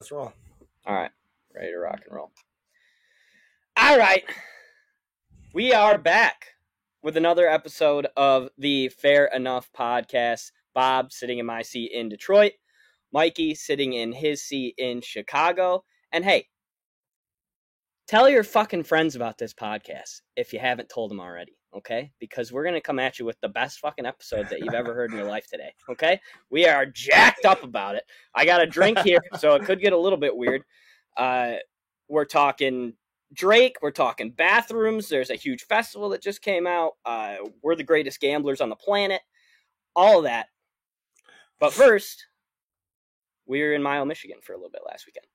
Let's roll. All right, ready to rock and roll. All right, we are back with another episode of the Fair Enough podcast. Bob sitting in my seat in Detroit, Mikey sitting in his seat in Chicago. And hey, tell your fucking friends about this podcast if you haven't told them already, okay? Because we're going to come at you with the best fucking episode that you've ever heard in your life today, okay? We are jacked up about it. I got a drink here, so it could get a little bit weird. Uh, we're talking Drake, we're talking bathrooms. There's a huge festival that just came out. Uh, we're the greatest gamblers on the planet. All of that. But first, we were in Mile, Michigan for a little bit last weekend.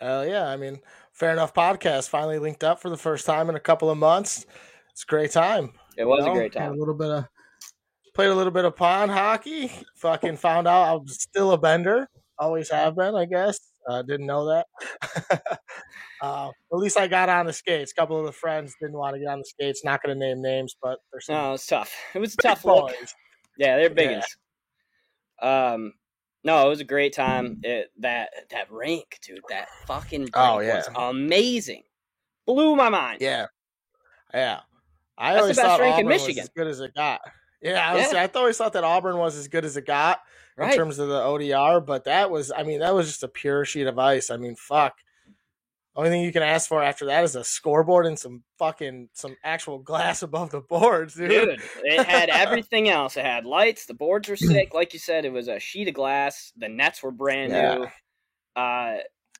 Hell yeah. I mean, fair enough podcast finally linked up for the first time in a couple of months. It's a great time. It was you know? a great Had time. A little bit of played a little bit of pond hockey. Fucking found out I'm still a bender. Always have been, I guess. Uh, didn't know that. uh, at least I got on the skates. A couple of the friends didn't want to get on the skates. Not going to name names, but there's some No, it was tough. It was a tough look. boys. Yeah, they're big Yeah. ones. Um, no, it was a great time. It, that that rink, dude, that fucking oh, rink Oh, was yeah. amazing. Blew my mind. Yeah, yeah. I That's always thought Auburn was as good as it got. Yeah, I, was, Yeah. I always thought that Auburn was as good as it got in right. terms of the ODR, but that was, I mean, that was just a pure sheet of ice. I mean, fuck. Only thing you can ask for after that is a scoreboard and some fucking some actual glass above the boards, dude. Dude, it had everything else. It had lights. The boards were sick. Like you said, it was a sheet of glass. The nets were brand Yeah. new. Uh,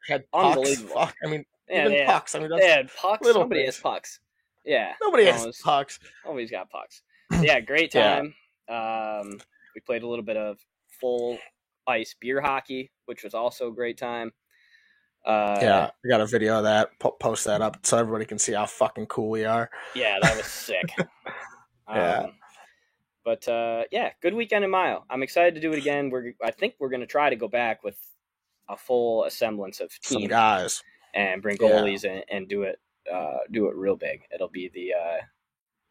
Had pucks. Unbelievable. Fuck. I mean, yeah, even had, pucks. I mean, that's, pucks. little Nobody things. has pucks. Yeah, nobody no, has pucks. Nobody's got pucks. Yeah, great Yeah. time. Um, we played a little bit of full ice beer hockey, which was also a great time. Uh, yeah, I got a video of that. Po- post that up so everybody can see how fucking cool we are. yeah, that was sick. Yeah. Um, but uh, yeah, good weekend in Mile. I'm excited to do it again. We're I think we're gonna try to go back with a full semblance of Some team guys. and bring Yeah. goalies and, and do it uh, do it real big. It'll be the uh,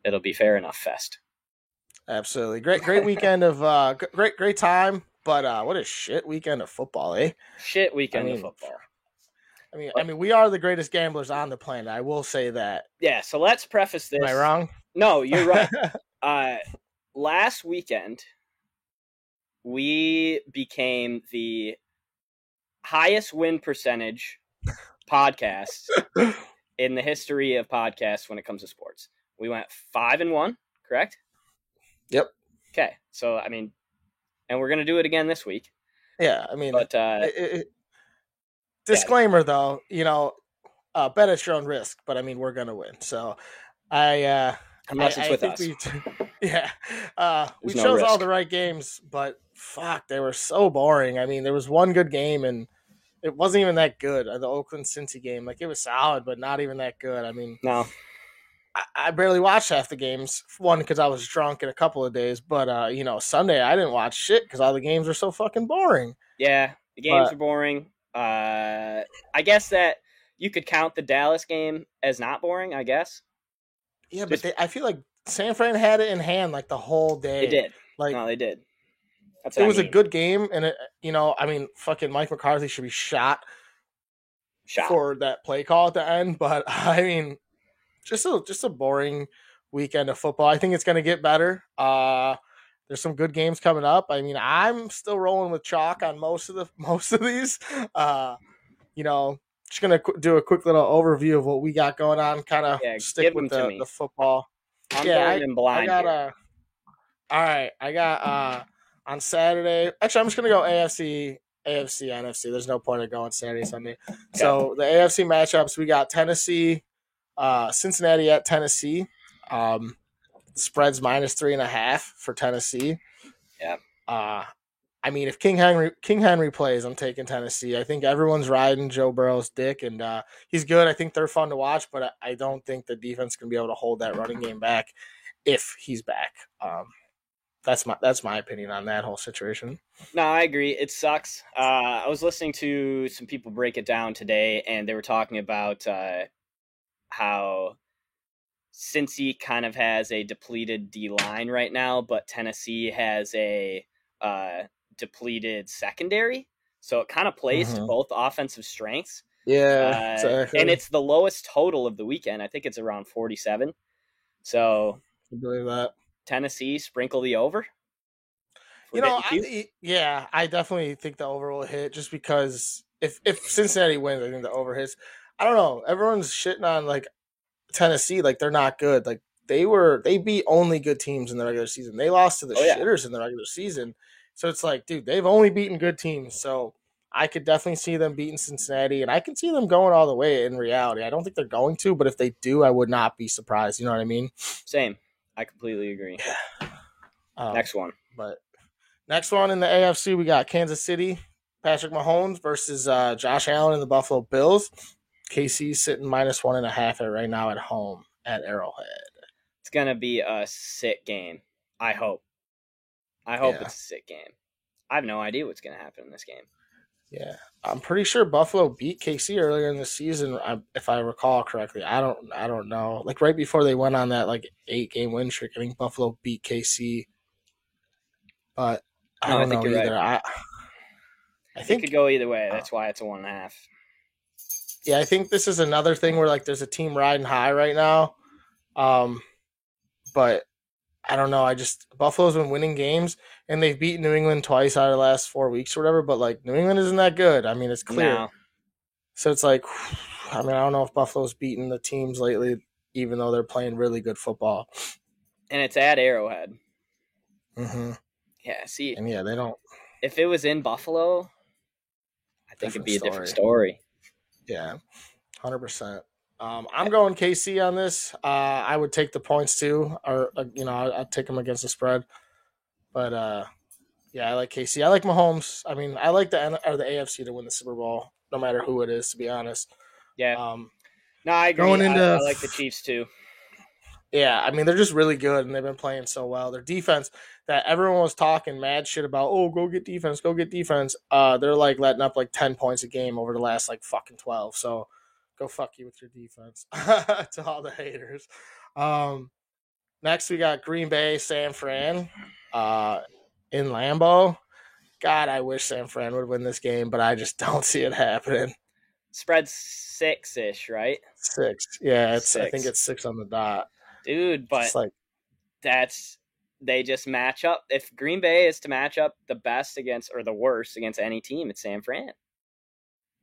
it'll be fair enough fest. Absolutely. Great great weekend of uh great great time, but uh what a shit weekend of football, eh? Shit weekend mean, of football. I mean, I mean, we are the greatest gamblers on the planet. I will say that. Yeah, so let's preface this. Am I wrong? No, you're right. uh, last weekend, we became the highest win percentage podcast in the history of podcasts when it comes to sports. We went five and one, correct? Yep. Okay, so I mean, and we're gonna do it again this week. yeah, I mean, But uh, it- disclaimer though, you know, uh, bet at your own risk. But I mean, we're gonna win. So, I uh, unless I, it's I with think us, we, yeah, uh, we There's no chose all the right games, but fuck, they were so boring. I mean, there was one good game, and it wasn't even that good. Uh, The Oakland Cincy game, like it was solid, but not even that good. I mean, no, I, I barely watched half the games. One because I was drunk in a couple of days, but uh, you know, Sunday I didn't watch shit because all the games were so fucking boring. yeah, the games But- are boring. Uh, I guess that you could count the Dallas game as not boring. I guess Yeah, but they, I feel like San Fran had it in hand like the whole day. they did. Like no, they did. That's it I was a good game, and it, you know, I mean, fucking Mike McCarthy should be shot shot. for that play call at the end. But I mean, just a just a boring weekend of football. I think it's going to get better. Uh, there's some good games coming up. I mean, I'm still rolling with chalk on most of the most of these. Uh, you know, just gonna qu- do a quick little overview of what we got going on. Kind of Yeah, stick with the, the football. I'm yeah, I blind. got here. uh all right. I got uh on Saturday. Actually, I'm just gonna go AFC, AFC, NFC. There's no point in going Saturday, Sunday. So the AFC matchups we got Tennessee, uh, Cincinnati at Tennessee. Um, spreads minus three and a half for Tennessee. Yeah. Uh, I mean, if King Henry King Henry plays, I'm taking Tennessee. I think everyone's riding Joe Burrow's dick, and uh, he's good. I think they're fun to watch, but I, I don't think the defense can be able to hold that running game back if he's back. Um, that's my that's my opinion on that whole situation. No, I agree. It sucks. Uh, I was listening to some people break it down today, and they were talking about uh, how Cincy kind of has a depleted D line right now, but Tennessee has a uh, depleted secondary. So it kind of plays to Mhm. both offensive strengths. Yeah, Uh, exactly. and it's the lowest total of the weekend. I think it's around 47. So I believe that. Tennessee sprinkle the over. You know, I, yeah, I definitely think the over will hit just because if if Cincinnati wins, I think the over hits. I don't know. Everyone's shitting on like Tennessee, like they're not good. Like they were, they beat only good teams in the regular season. They lost to the Oh, yeah. shitters in the regular season. So it's like, dude, they've only beaten good teams. So I could definitely see them beating Cincinnati, and I can see them going all the way. In reality, I don't think they're going to, but if they do, I would not be surprised. You know what I mean? Same. I completely agree. Um, Next one. But next one in the AFC, we got Kansas City, Patrick Mahomes versus uh, Josh Allen and the Buffalo Bills. KC sitting minus one and a half at right now at home at Arrowhead. It's gonna be a sick game. I hope. I hope Yeah. it's a sick game. I have no idea what's gonna happen in this game. Yeah, I'm pretty sure Buffalo beat KC earlier in the season, if I recall correctly. I don't, I don't know. Like right before they went on that like eight game win streak, I think Buffalo beat KC. But I No, I don't think know you're right. either. I, I It think could go either way. That's ah. why it's a one and a half. Yeah, I think this is another thing where like there's a team riding high right now. Um, but I don't know. I just Buffalo's been winning games and they've beaten New England twice out of the last four weeks or whatever. But like New England isn't that good. I mean, it's clear. No. So it's like, I mean, I don't know if Buffalo's beaten the teams lately, even though they're playing really good football. And it's at Arrowhead. hmm Yeah, see And yeah, they don't. if it was in Buffalo, I think it'd be a different story. Yeah, hundred percent. Um, I'm going KC on this. Uh, I would take the points too, or uh, you know, I- I'd take them against the spread. But uh, yeah, I like KC. I like Mahomes. I mean, I like the or the AFC to win the Super Bowl, no matter who it is. To be honest, Yeah. um, No, I agree. going I- into- I, like the Chiefs too. yeah, I mean, they're just really good, and they've been playing so well. Their defense, that everyone was talking mad shit about. Oh, go get defense, go get defense. Uh, they're like letting up like ten points a game over the last like fucking twelve. So go fuck you with your defense to all the haters. Um, next we got Green Bay, San Fran, uh, in Lambeau. God, I wish San Fran would win this game, but I just don't see it happening. Spread six ish, right? Six, yeah, it's I think it's six on the dot. Dude, but It's like that's they just match up. If Green Bay is to match up the best against or the worst against any team, it's San Fran.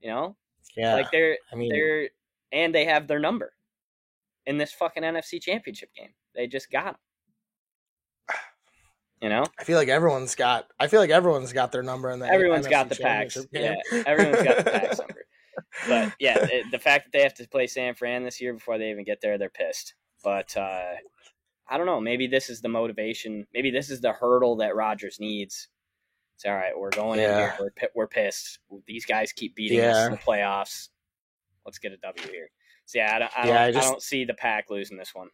You know, yeah, like they're I mean, they're and they have their number in this fucking NFC Championship game. They just got them. You know, I feel like everyone's got. I feel like everyone's got their number in the. everyone's NFC got the packs. championship Yeah, everyone's got the packs number. But yeah, the, the fact that they have to play San Fran this year before they even get there, they're pissed. But uh, I don't know. Maybe this is the motivation. Maybe this is the hurdle that Rodgers needs. It's all right. We're going in here. We're we're pissed. These guys keep beating us in the playoffs. Let's get a W here. So yeah, I don't. I, Yeah, don't, I I, just- don't see the pack losing this one.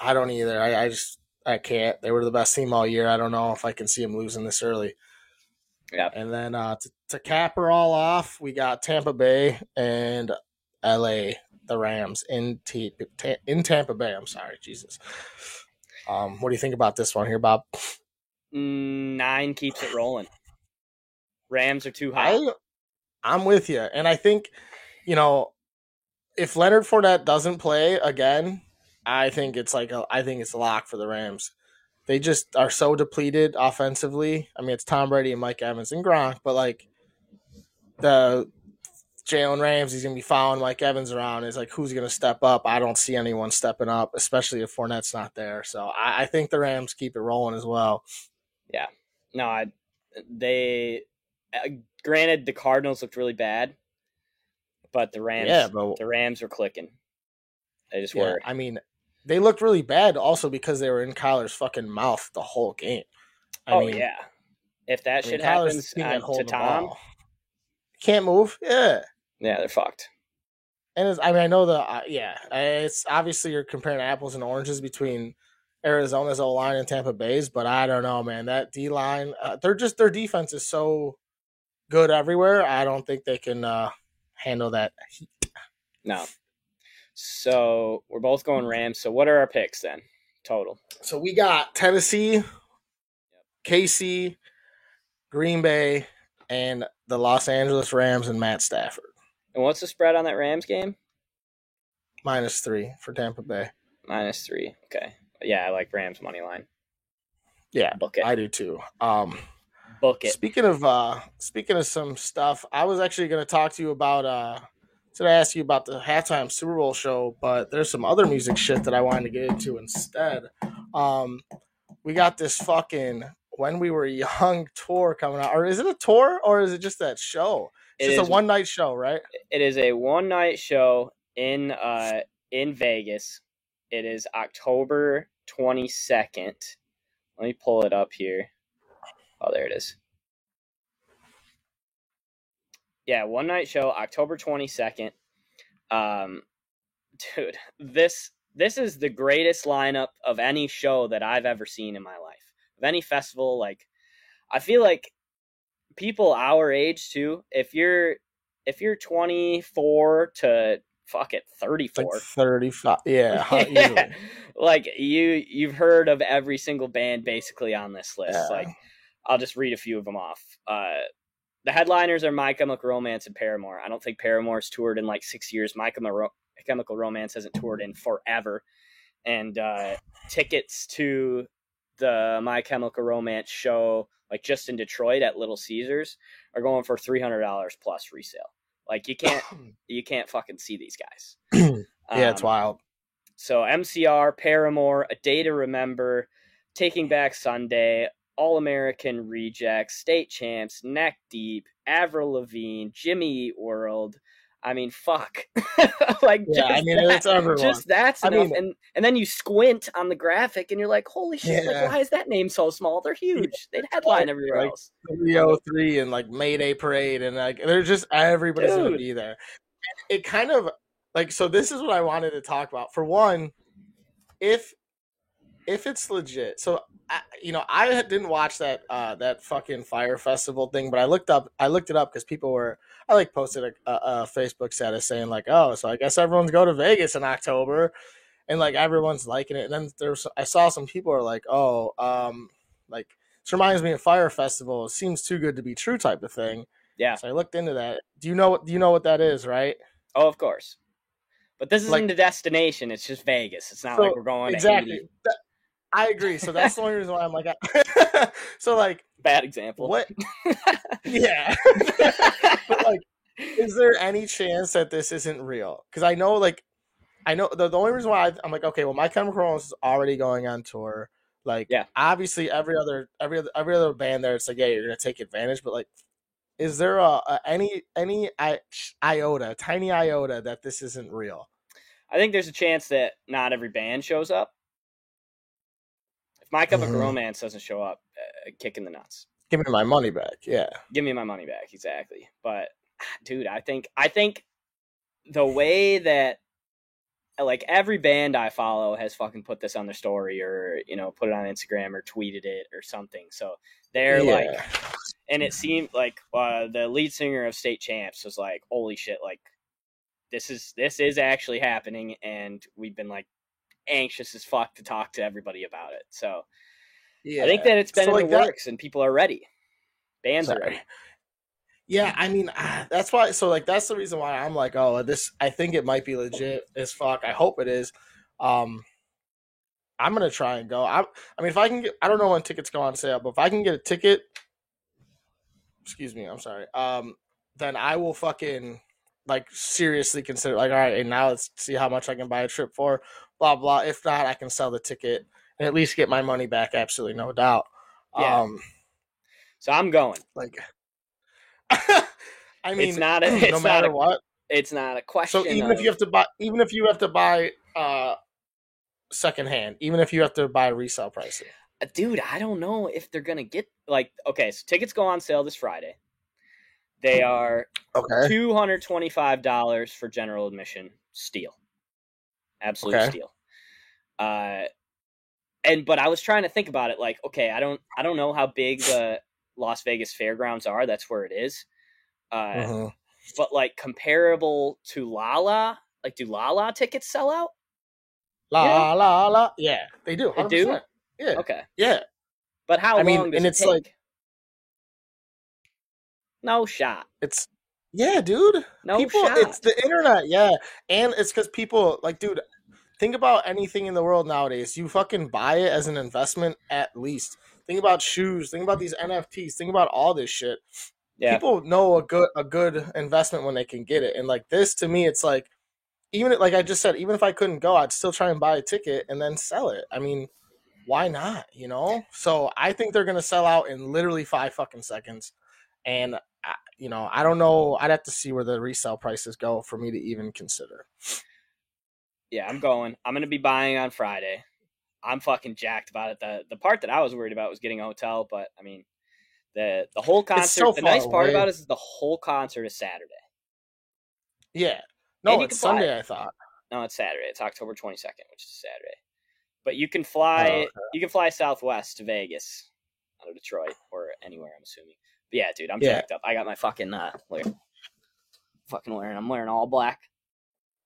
I don't either. I, I just I can't. They were the best team all year. I don't know if I can see them losing this early. Yeah. And then uh, to, to cap her all off, we got Tampa Bay and L.A. The Rams in T- in Tampa Bay. I'm sorry, Jesus. Um, what do you think about this one here, Bob? Mm, Nine keeps it rolling. Rams are too high. I I'm with you, and I think you know if Leonard Fournette doesn't play again, I think it's like a, I think it's a lock for the Rams. They just are so depleted offensively. I mean, it's Tom Brady and Mike Evans and Gronk, but like the Jalen Ramsey's gonna be following Mike Evans around. Is like who's gonna step up? I don't see anyone stepping up, especially if Fournette's not there. So I, I think the Rams keep it rolling as well. Yeah. No, I, they. Uh, granted, the Cardinals looked really bad, but the Rams, Yeah, but the Rams were clicking. They just Yeah, were. I mean, they looked really bad also because they were in Kyler's fucking mouth the whole game. I oh mean, yeah, if that I mean, shit Kyler's happens the king that uh, to Tom. Can't move. Yeah. Yeah, they're fucked. And it's, I mean, I know the, uh, yeah, it's obviously you're comparing apples and oranges between Arizona's O line and Tampa Bay's, but I don't know, man. That D line, uh, they're just, their defense is so good everywhere. I don't think they can uh, handle that heat. No. So we're both going Rams. So what are our picks then? Total. So we got Tennessee, KC, Green Bay, and the Los Angeles Rams and Matt Stafford And what's the spread on that Rams game? minus three for Tampa Bay. Minus three. Okay. Yeah, I like Rams money line. Yeah, Book it. I do too. Um, Book it. Speaking of uh speaking of some stuff, I was actually going to talk to you about uh to ask you about the halftime Super Bowl show, but there's some other music shit that I wanted to get into instead. Um we got this fucking when we were young tour coming out. Or is it a tour or is it just that show? It's It a one night show, right? It is a one night show in uh in Vegas. It is October twenty second. Let me pull it up here. Oh, there it is. Yeah, one night show, October twenty second. Um, dude, this this is the greatest lineup of any show that I've ever seen in my life. Of any festival, like I feel like people our age too. If you're if you're 24 to fuck it It's 34 like 35. Yeah, Yeah. like you you've heard of every single band basically on this list Yeah. like i'll just read a few of them off uh the headliners are my chemical romance and paramore i don't think paramore's toured in like six years my Chemical chemical romance hasn't toured in forever and uh tickets to the my chemical romance show like just in detroit at little caesars are going for $300 plus resale like you can't you can't fucking see these guys yeah, it's Um, wild. so MCR, Paramore, A Day to Remember, Taking Back Sunday, All American Rejects, State Champs, Neck Deep, Avril Lavigne, Jimmy Eat World. I mean, fuck. like, Yeah, I just mean that- it's everyone. just that's I enough. mean- and and then you squint on the graphic and you're like, holy shit! Yeah. Like, why is that name so small? They're huge. They'd headline everywhere Like, else. 3OH!3 and like Mayday Parade and like they're just everybody's gonna be there. It kind of like so this is what I wanted to talk about. For one, if if it's legit. So I, you know, I didn't watch that uh that fucking Fyre festival thing, but I looked up I looked it up cuz people were I like posted a, a, a Facebook status saying like, "Oh, so I guess everyone's go to Vegas in October." And like everyone's liking it. And then there's I saw some people are like, "Oh, um like this reminds me of Fyre Festival. It seems too good to be true type of thing." Yeah. So I looked into that. Do you know what do you know what that is, right? Oh, of course. But this isn't Like- the destination. It's just Vegas. It's not So, like we're going to exactly. That- I agree. So that's the only reason why I'm like So like Bad example. what Yeah. but like is there any chance that this isn't real? Cuz I know like I know the, the only reason why I, I'm like okay, well my Chemical Romance is already going on tour. Like Yeah. obviously every other every other every other band there it's like yeah, you're going to take advantage, but like is there a, a any any I, iota, tiny iota that this isn't real? I think there's a chance that not every band shows up. If My Chemical Mhm. Romance doesn't show up, uh, kicking the nuts. Give me my money back. Yeah. Give me my money back, exactly. But, dude, I think I think the way that like every band I follow has fucking put this on their story or you know put it on Instagram or tweeted it or something. So they're Yeah. like, and it seemed like uh, the lead singer of State Champs was like, "Holy shit! Like this is this is actually happening," and we've been like anxious as fuck to talk to everybody about it. So yeah. I think that it's been So, in like, the that- works and people are ready. Bands are ready. Yeah, I mean ah, that's why. So like that's the reason why I'm like, oh, this. I think it might be legit as fuck. I hope it is. Um, I'm gonna try and go. I, I mean, if I can get, I don't know when tickets go on sale, but if I can get a ticket, excuse me, I'm sorry. Um, then I will fucking like seriously consider like, all right, and now let's see how much I can buy a trip for. Blah blah. If not, I can sell the ticket and at least get my money back. Absolutely no doubt. Yeah. Um, So I'm going. like I mean, It's not a- it's no not matter a- what. It's not a question. So even if you have to buy, even if you have to buy uh secondhand, even if you have to buy resale pricing, Uh, dude, I don't know if they're gonna get like okay. So tickets go on sale this Friday. They are okay, two hundred twenty-five dollars for general admission. Steal, absolute Okay. steal. Uh, and but I was trying to think about it. Like, okay, I don't, I don't know how big the Las Vegas Fairgrounds are. That's where it is. Uh, Mhm. but like comparable to Lolla, like do Lolla tickets sell out? la Yeah. la la, yeah, they do, They do? yeah, Okay, yeah. but how I long mean, does and it it's take? like- No shot. It's yeah, dude. No people, shot. it's the internet, yeah, and it's because people like, dude. Think about anything in the world nowadays. You fucking buy it as an investment at least. Think about shoes. Think about these NFTs. Think about all this shit. yeah. People know a good a good investment when they can get it, and like this to me, it's like even like I just said, even if I couldn't go, I'd still try and buy a ticket and then sell it. I mean, why not? You know. So I think they're gonna sell out in literally five fucking seconds, and I, you know I don't know. I'd have to see where the resale prices go for me to even consider. yeah, I'm going. I'm gonna be buying on Friday. I'm fucking jacked about it. The the part that I was worried about was getting a hotel, but I mean, the the whole concert. so the nice part away. about it is the whole concert is Saturday. Yeah. No, it's fly Sunday. I thought. No, it's Saturday. It's October 22nd, which is Saturday. But you can fly. Oh, okay. You can fly Southwest to Vegas, out of Detroit or anywhere. I'm assuming. But yeah, dude, I'm Yeah. jacked up. I got my fucking uh, fucking wearing. I'm wearing all black.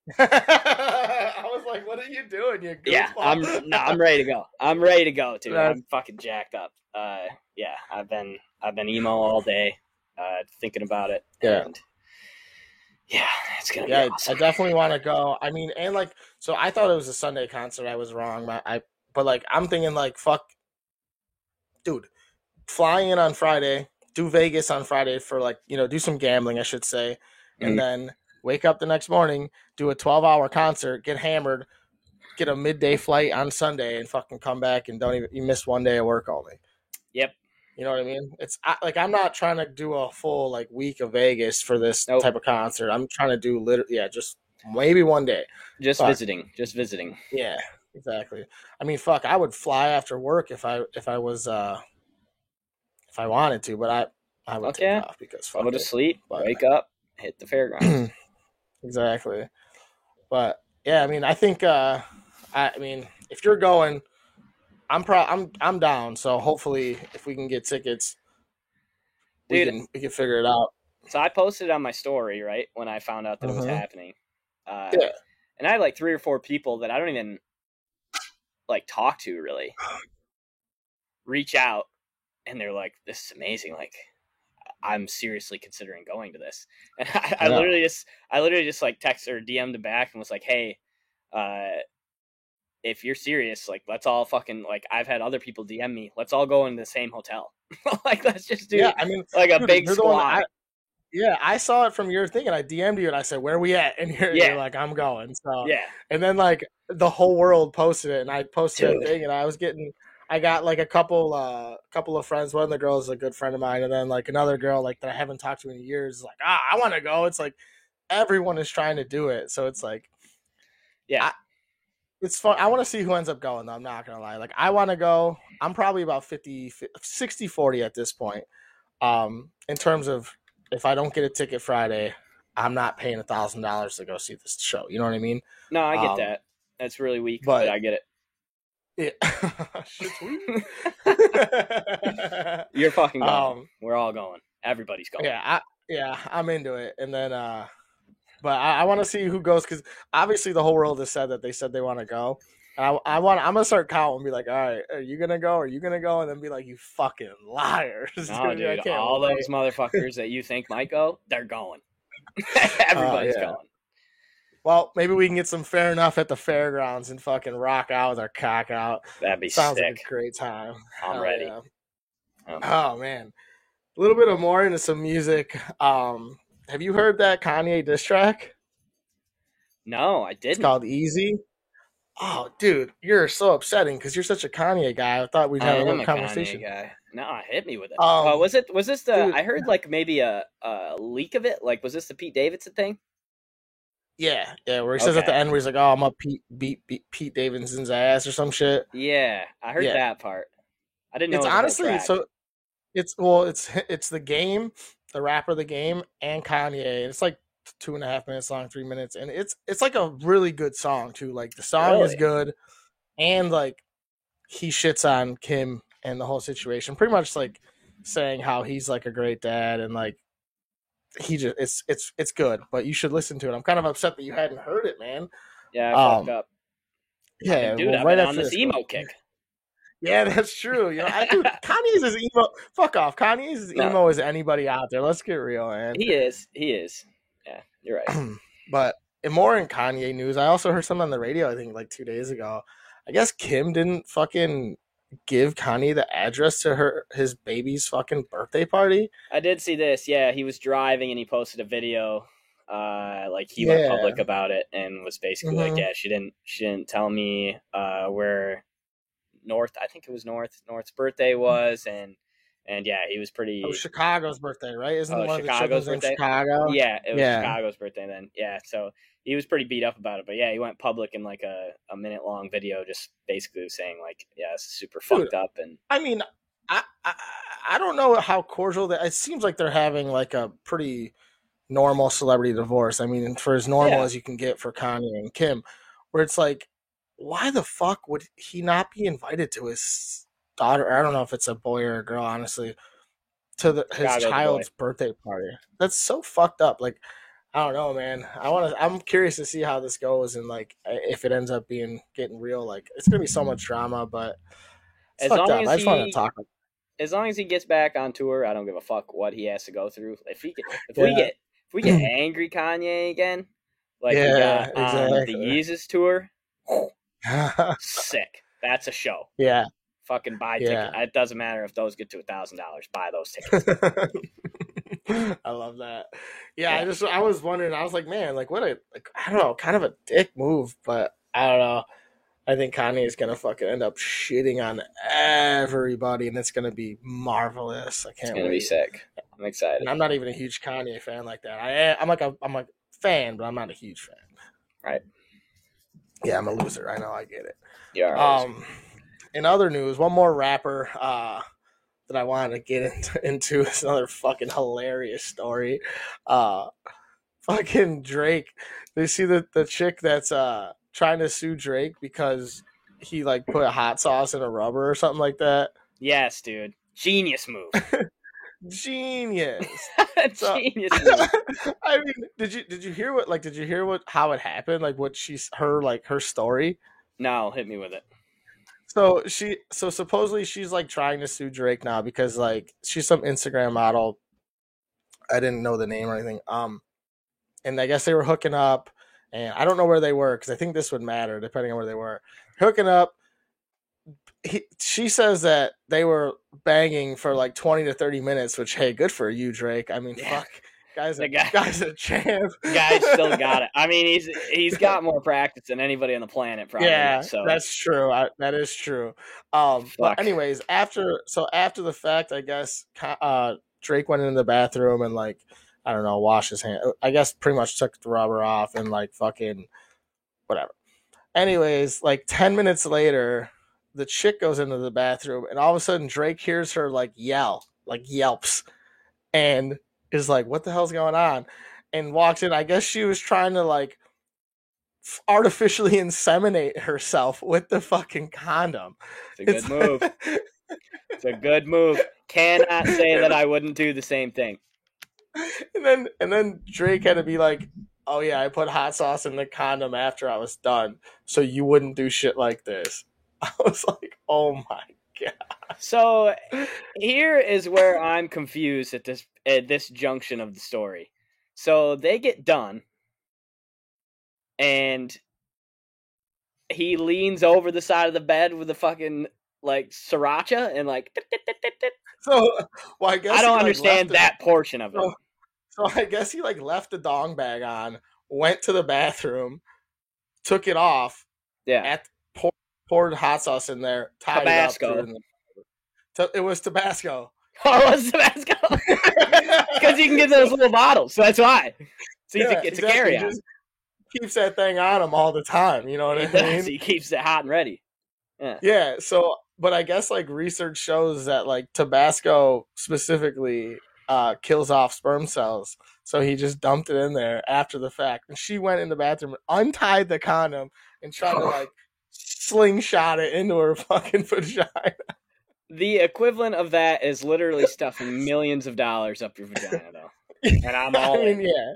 I was like, "What are you doing? You Yeah. I'm no, I'm ready to go. I'm ready to go, dude. That's- I'm fucking jacked up. Uh, yeah, I've been I've been emo all day, uh, thinking about it. Yeah. and yeah, it's gonna yeah, awesome. I definitely want to go. I mean, and like, so I thought it was a Sunday concert. I was wrong. I, I but like, I'm thinking like, fuck, dude, flying in on Friday, do Vegas on Friday for like, you know, do some gambling, I should say, and then wake up the next morning, do a 12 hour concert, get hammered, get a midday flight on Sunday, and fucking come back and don't even you miss one day of work only. Yep. You know what I mean? It's I, like I'm not trying to do a full like week of Vegas for this Nope. type of concert. I'm trying to do literally, yeah, just maybe one day. Just fuck. visiting, just visiting. Yeah, exactly. I mean, fuck, I would fly after work if I if I was uh if I wanted to, but I I would Fuck take yeah. off because fuck Go to it. sleep, But- wake up, hit the fairgrounds. exactly. But yeah, I mean, I think uh I, I mean, if you're going, I'm pro I'm I'm down. So hopefully, if we can get tickets, we Dude. can we can figure it out. so I posted on my story right when I found out that it was Mhm. happening. Uh, Yeah. and I had like three or four people that I don't even like talk to really reach out, and they're like, "This is amazing! Like, I'm seriously considering going to this." And I, I Yeah. literally just, I literally just like text or DM'd him back and was like, "Hey, uh, if you're serious, like, let's all fucking like I've had other people DM me. Let's all go in the same hotel. like, let's just do yeah, I mean, like a big you're the one squad." I- yeah, I saw it from your thing, and I DM'd you, and I said, "Where we at?" And you're, Yeah. you're like, "I'm going." So yeah, and then like the whole world posted it and i posted Dude. a thing and i was getting i got like a couple uh couple of friends. One of the girls is a good friend of mine and then like another girl like that i haven't talked to in years is like ah i want to go. It's like everyone is trying to do it. So it's like Yeah. I- it's fun. I want to see who ends up going though i'm not gonna lie. Like i want to go. I'm probably about 50 60 40 at this point. Um in terms of if i don't get a ticket friday i'm not paying a thousand dollars to go see this show. You know what i mean? No, I get Um, that. That's really weak, but, but- I get Yeah. Shit's weak. it. You're fucking going. um, We're all going. Everybody's going. yeah, I, yeah, I'm into it. And then, uh, but I, I want to see who goes because obviously the whole world has said that they said they want to go. And I, I want. I'm gonna start counting. And be like, all right, are you gonna go? Are you gonna go? And then be like, you fucking liars. No, I dude, all wait. those motherfuckers that you think might go, they're going. Everybody's Oh, yeah. going. Well, maybe we can get some fair enough at the fairgrounds and fucking rock out with our cock out. That'd be Sounds sick. like a great time. I'm Hell ready. yeah. Um, Oh man, a little bit of more into some music. Um, have you heard that Kanye diss track? no, I didn't. called Easy. Oh, dude, you're so upsetting because you're such a Kanye guy. I thought we'd have a little conversation. Kanye guy. No, hit me with it. Um, uh, was it? Was this the? dude. I heard like maybe a, a leak of it. Like, was this the Pete Davidson thing? Yeah, yeah. Where he says at the end, where he's like, "Oh, I'm gonna beat beat, beat Pete Davidson's ass" or some shit. Yeah, I heard Yeah. that part. I didn't know. It's it was a whole honestly so. It's well, it's it's the game, the rapper, of the game, and Kanye. It's like two and a half minutes long, three minutes, and it's it's like a really good song too. Like the song is good, and like he shits on Kim and the whole situation, pretty much like saying how he's like a great dad and like he just it's it's it's good, but you should listen to it. I'm kind of upset that you hadn't heard it, man. Yeah, I um, fucked up. Yeah, dude, well, right after on this emo kick. Yeah, that's true. You know, I, dude, Kanye's as emo. Fuck off. Kanye's as No. emo as anybody out there. Let's get real, man. He is. He is. Yeah, you're right. but in more in Kanye news, I also heard something on the radio. I think like two days ago. I guess Kim didn't fucking give Kanye the address to her his baby's fucking birthday party. I did see this. Yeah, he was driving and he posted a video. Uh, like he went public about it and was basically like, Mhm. yeah, she didn't, she didn't tell me uh where North. I think it was North. North's birthday was, and and yeah, he was pretty. It was Chicago's birthday, right? Isn't Oh, one Chicago's birthday? Chicago? yeah, it was Yeah. Chicago's birthday then. Yeah, so he was pretty beat up about it, but yeah, he went public in like a, a minute long video, just basically saying like, yeah, it's super Dude. fucked up, and I mean, I, I I don't know how cordial that. It seems like they're having like a pretty normal celebrity divorce. I mean, for as normal Yeah. as you can get for Kanye and Kim, where it's like, why the fuck would he not be invited to his daughter? I don't know if it's a boy or a girl, honestly, to the, his boy. child's birthday party. That's so fucked up. Like, I don't know, man. I want to. I'm curious to see how this goes and like if it ends up being getting real. Like, it's gonna be so much drama, but. As fucked long up. as I just want he- to talk as long as he gets back on tour, I don't give a fuck what he has to go through. If he get, if we get if we get angry Kanye again, like we Yeah, got on the exactly. Yeezus tour, sick. That's a show. yeah. Fucking buy Yeah. ticket. It doesn't matter if those get to a thousand dollars. Buy those tickets. I love that. Yeah, I just I was wondering. I was like, man, like what a like I don't know, kind of a dick move, but I don't know. I think Kanye is gonna fucking end up shitting on everybody, and it's gonna be marvelous. I can't It's gonna wait. be sick. I'm excited. And I'm not even a huge Kanye fan like that. I I'm like a I'm a fan, but I'm not a huge fan. Right. Yeah, I'm a loser. I know. I get it. Yeah. Um, in other news, one more rapper uh, that I wanted to get into, into is another fucking hilarious story. Uh, fucking Drake. They see the the chick that's uh trying to sue Drake because he like put hot sauce in a rubber or something like that. yes, dude. Genius move. Genius. So- Genius move. I mean, did you did you hear what like did you hear what how it happened? Like what she's her like her story? No, hit me with it. So she so supposedly she's like trying to sue Drake now because like she's some Instagram model. I didn't know the name or anything. Um and I guess they were hooking up and I don't know where they were because I think this would matter depending on where they were. Hooking up he, she says that they were banging for like 20 to 30 minutes, which hey, good for you, Drake. I mean, Yeah. fuck. Guys, The a, guy- guy's a champ. guy's still got it. I mean, he's he's got more practice than anybody on the planet, probably. Yeah, so that's true. I, that is true. Um, Fuck. but anyways, after so after the fact, I guess uh, Drake went into the bathroom and like I don't know, washed his hand. I guess pretty much took the rubber off and like fucking whatever. Anyways, like ten minutes later, the chick goes into the bathroom and all of a sudden Drake hears her like yell, like yelps, and is like, "What the hell's going on?" And walks in. I guess she was trying to like artificially inseminate herself with the fucking condom. it's a good move. It's a good move. Cannot say that I wouldn't do the same thing. and then and then Drake had to be like, "Oh yeah, I put hot sauce in the condom after I was done, so you wouldn't do shit like this." I was like, "Oh my god!" So here is where I'm confused at this at this junction of the story. So they get done, and he leans over the side of the bed with the fucking like sriracha and like. So, well, I guess I don't understand that portion of it. So I guess he like left the dong bag on, went to the bathroom, took it off, Yeah, at poured hot sauce in there, tied Tabasco. it up. it in the- It was Tabasco. oh, it was Tabasco because you can get those little bottles, so that's why. So Yeah, it's exactly. a carry on. keeps that thing on him all the time. You know what He I does. mean? He keeps it hot and ready. Yeah. So, but I guess like research shows that like Tabasco specifically uh, kills off sperm cells. So he just dumped it in there after the fact, and she went in the bathroom, untied the condom, and tried to like slingshot it into her fucking vagina. The equivalent of that is literally stuffing millions of dollars up your vagina, though. And I'm all I mean, yeah.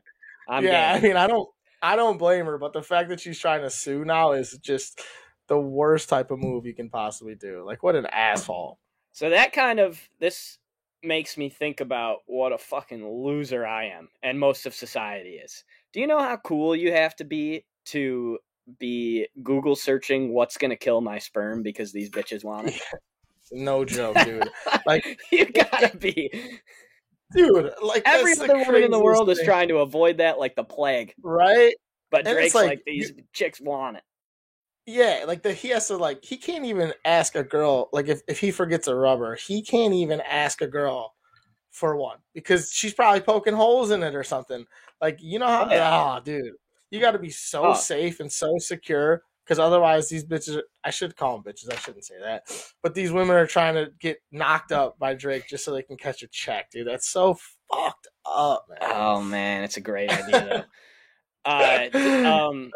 I'm yeah, I mean, I don't, I don't blame her, but the fact that she's trying to sue now is just the worst type of move you can possibly do. Like what an asshole. So that kind of this makes me think about what a fucking loser I am and most of society is. Do you know how cool you have to be to be Google searching what's to kill my sperm because these bitches want it? No joke, dude. Like you gotta be. Dude, like Every other woman in the world is trying to avoid that like the plague. right? But And Drake's like, like, these chicks want it. Yeah, like the he has to like he can't even ask a girl like if, if he forgets a rubber, he can't even ask a girl for one because she's probably poking holes in it or something. Like you know how yeah. oh, dude, you got to be so Oh. safe and so secure because otherwise these bitches. Are, I should call them bitches. I shouldn't say that, but these women are trying to get knocked up by Drake just so they can catch a check, dude. That's so fucked up, man. Oh man, it's a great idea though. uh, um,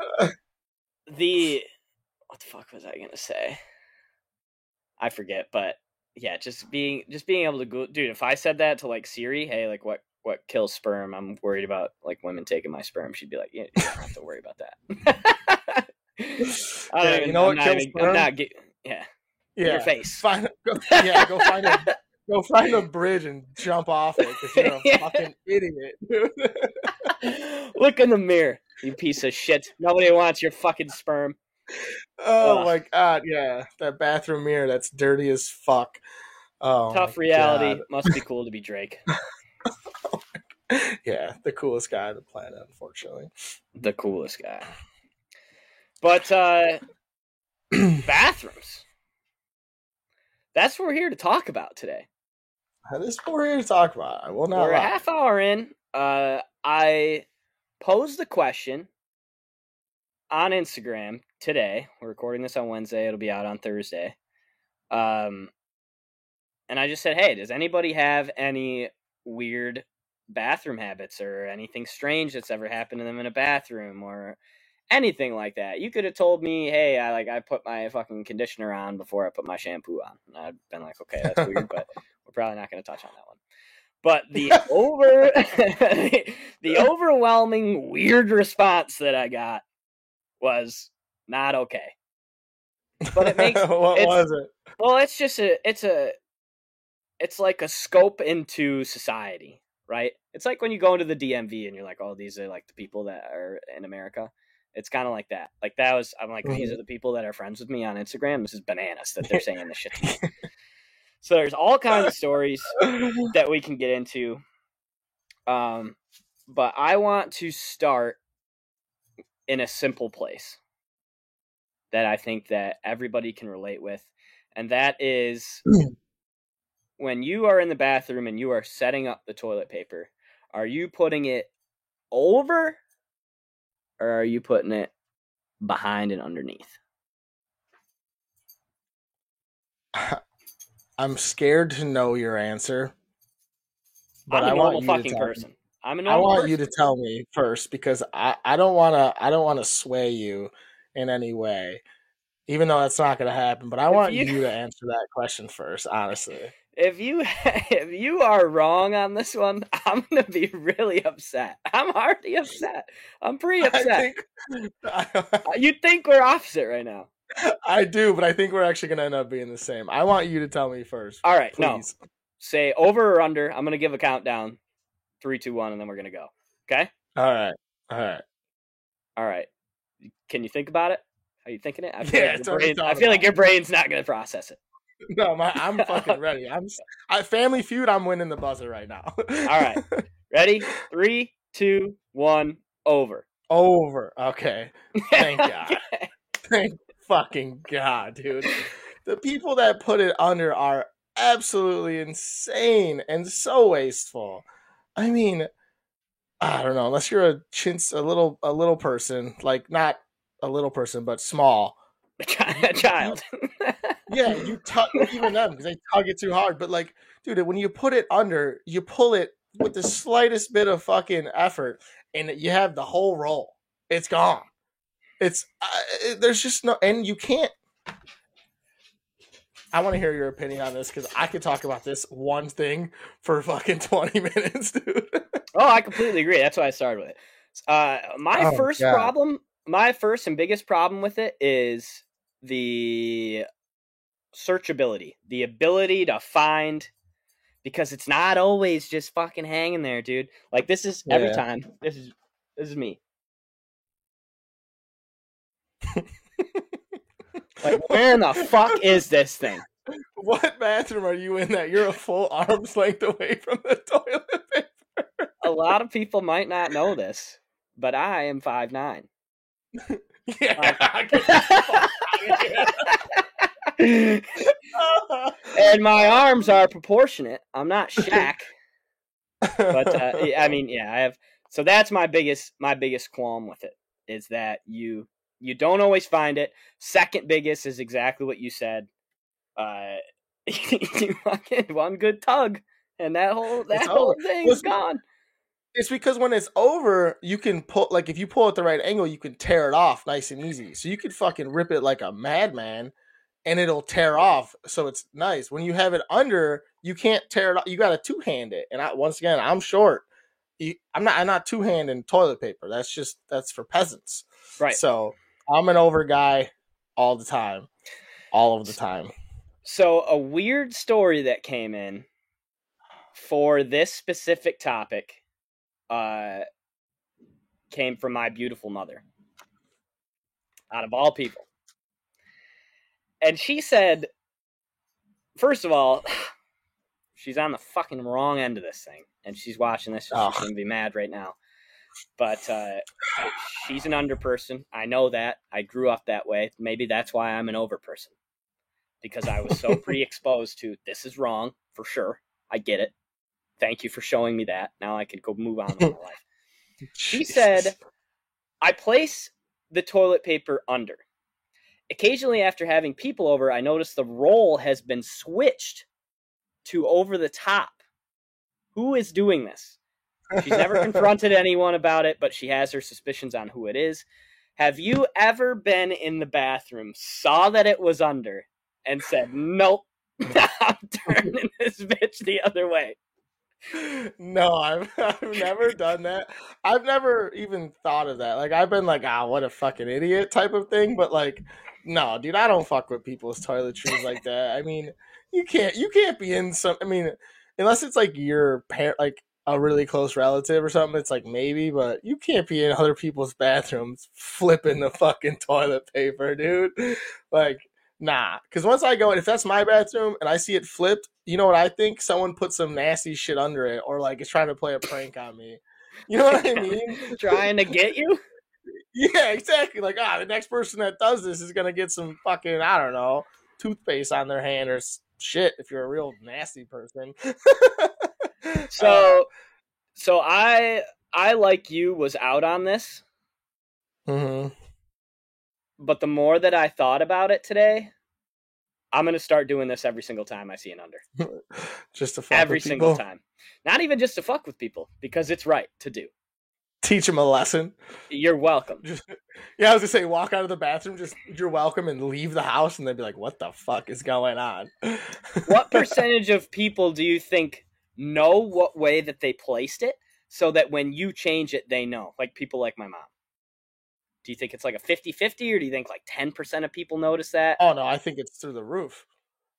the what the fuck was I gonna say? I forget, but yeah, just being just being able to go, dude. If I said that to like Siri, hey, like what what kills sperm? I'm worried about like women taking my sperm. She'd be like, yeah, you don't have to worry about that. I don't Yeah, even, you know I'm what not kills even- sperm? not yeah, yeah, your face. find go, yeah, go find a go find a bridge and jump off it because you're a Yeah. fucking idiot, dude. Look in the mirror, you piece of shit. Nobody wants your fucking sperm. oh Ugh. my god, yeah, that bathroom mirror that's dirty as fuck. Oh, Tough reality. God. Must be cool to be Drake. Yeah, the coolest guy on the planet, unfortunately. the coolest guy. But uh bathrooms. That's what we're here to talk about today. This is what we're here to talk about. I will not we're a half hour in. Uh I posed the question on Instagram today. We're recording this on Wednesday. It'll be out on Thursday. Um and I just said, "Hey, does anybody have any weird bathroom habits or anything strange that's ever happened to them in a bathroom or anything like that?" You could have told me, "Hey, I like I put my fucking conditioner on before I put my shampoo on." And I'd been like, "Okay, that's weird, but we're probably not going to touch on that one." But the over the overwhelming weird response that I got was not okay. But it makes what was it? well, it's just a it's a it's like a scope into society, right? It's like when you go into the DMV and you're like, "Oh, these are like the people that are in America." It's kind of like that. Like that was I'm like, these are the people that are friends with me on Instagram. This is bananas that they're saying this shit to me. so there's all kinds of stories that we can get into. Um, but I want to start in a simple place that I think that everybody can relate with, and that is when you are in the bathroom and you are setting up the toilet paper. Are you putting it over, or are you putting it behind and underneath? I'm scared to know your answer, but I'm a I normal want you to fucking tell me. I'm a I normal want person. you to tell me first because I, I don't want to I don't want to sway you in any way, even though that's not going to happen. But I If want you- you to answer that question first, honestly. If you if you are wrong on this one, I'm gonna be really upset. I'm already upset. I'm pretty I upset. think You'd think we're opposite right now. I do, but I think we're actually going to end up being the same. I want you to tell me first, All right, no. please. Say over or under. I'm gonna give a countdown. Three, two, one, and then we're gonna go. Okay. All right, all right. All right. Can you think about it? Are you thinking it? I feel, Yeah, like, it's your already brain, I feel like your brain's not gonna process it. No, my, I'm fucking ready. I'm I, Family Feud. I'm winning the buzzer right now. All right. Ready? Three, two, one. Over. over. Okay, Thank God. thank fucking god, dude. The people that put it under are absolutely insane and so wasteful. I mean, I don't know. Unless you're a chintz, a little, a little person, like not a little person, but small. A chi- a child. Yeah, you tug even them because they tug it too hard. But like, dude, when you put it under, you pull it with the slightest bit of fucking effort, and you have the whole roll. It's gone. It's uh, there's just no, and you can't. I want to hear your opinion on this because I could talk about this one thing for fucking twenty minutes, dude. Oh, I completely agree. That's why I started with it. Uh, my Oh, first God. problem, my first and biggest problem with it is the searchability, the ability to find because it's not always just fucking hanging there, dude. Like this is every Yeah. time. This is this is me. Like where in the fuck is this thing? what bathroom are you in that you're a full arm's length away from the toilet paper? A lot of people might not know this, but I am five nine. Yeah. and my arms are proportionate. I'm not Shaq, but uh, I mean, yeah, I have. So that's my biggest my biggest qualm with it is that you you don't always find it. Second biggest is exactly what you said. Uh, you fucking one good tug, and that whole that It's whole over. thing's Listen, gone. It's because when it's over, you can pull like if you pull at the right angle, you can tear it off nice and easy. So you could fucking rip it like a madman and it'll tear off. So it's nice. When you have it under, you can't tear it off. You gotta two hand it. And I once again, I'm short. I'm not I'm not two handing toilet paper. That's just that's for peasants. Right. So I'm an over guy all the time. All of the time. So a weird story that came in for this specific topic uh came from my beautiful mother. Out of all people. And she said first of all, she's on the fucking wrong end of this thing and she's watching this so Oh. she's going to be mad right now. But uh she's an under person. I know that. I grew up that way. Maybe that's why I'm an over person because I was so pre-exposed to this is wrong for sure. I get it. Thank you for showing me that. Now I can go move on with my life. She said, I place the toilet paper under. Occasionally, after having people over, I notice the roll has been switched to over the top. Who is doing this? She's never confronted anyone about it, but she has her suspicions on who it is. Have you ever been in the bathroom, saw that it was under, and said, Nope, I'm turning this bitch the other way? No, I've I've never done that. I've never even thought of that. Like I've been like, ah, what a fucking idiot type of thing. But like, no, dude, I don't fuck with people's toiletries like that. I mean, you can't you can't be in some. I mean, unless it's like your parent, like a really close relative or something. It's like maybe, but you can't be in other people's bathrooms flipping the fucking toilet paper, dude. Like. Nah, because once I go, if that's my bathroom and I see it flipped, you know what I think? Someone put some nasty shit under it, or like is trying to play a prank on me. You know what I mean? Trying to get you? Yeah, exactly. Like, ah, the next person that does this is gonna get some fucking, I don't know, toothpaste on their hand or shit. If you're a real nasty person. So, so I, I like you was out on this, hmm but the more that I thought about it today, I'm gonna start doing this every single time I see an under. just to fuck with every single time. Not even just to fuck with people, because it's right to do. Teach them a lesson. You're welcome. Just, yeah, I was gonna say, walk out of the bathroom, just you're welcome, and leave the house, and they'd be like, "What the fuck is going on?" what percentage of people do you think know what way that they placed it so that when you change it they know like people like my mom do you think it's like a 50-50 or do you think like 10% of people notice that Oh no, I think it's through the roof,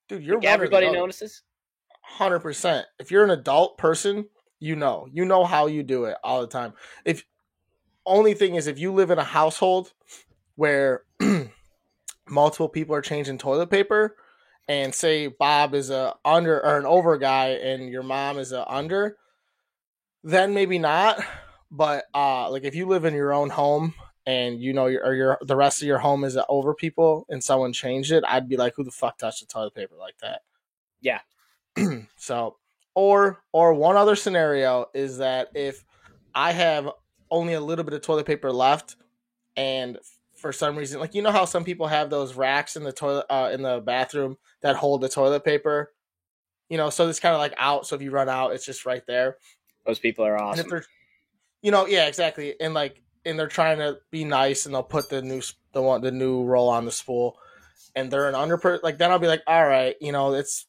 dude. You're everybody notices Hundred percent. If you're an adult person, you know, you know how you do it all the time. If only thing is, if you live in a household where multiple people are changing toilet paper, and say Bob is a under or an over guy, and your mom is a under, then maybe not. But uh, like if you live in your own home and you know your or your the rest of your home is over people and someone changed it, I'd be like, who the fuck touched the toilet paper like that? Yeah. so, or or one other scenario is that if I have only a little bit of toilet paper left, and for some reason, like you know how some people have those racks in the toilet uh, in the bathroom that hold the toilet paper, you know, so it's kind of like out. So if you run out, it's just right there. those people are awesome you know, yeah, exactly, and like, and they're trying to be nice, and they'll put the new the one the new roll on the spool, and they're an under like then I'll be like, all right, you know, it's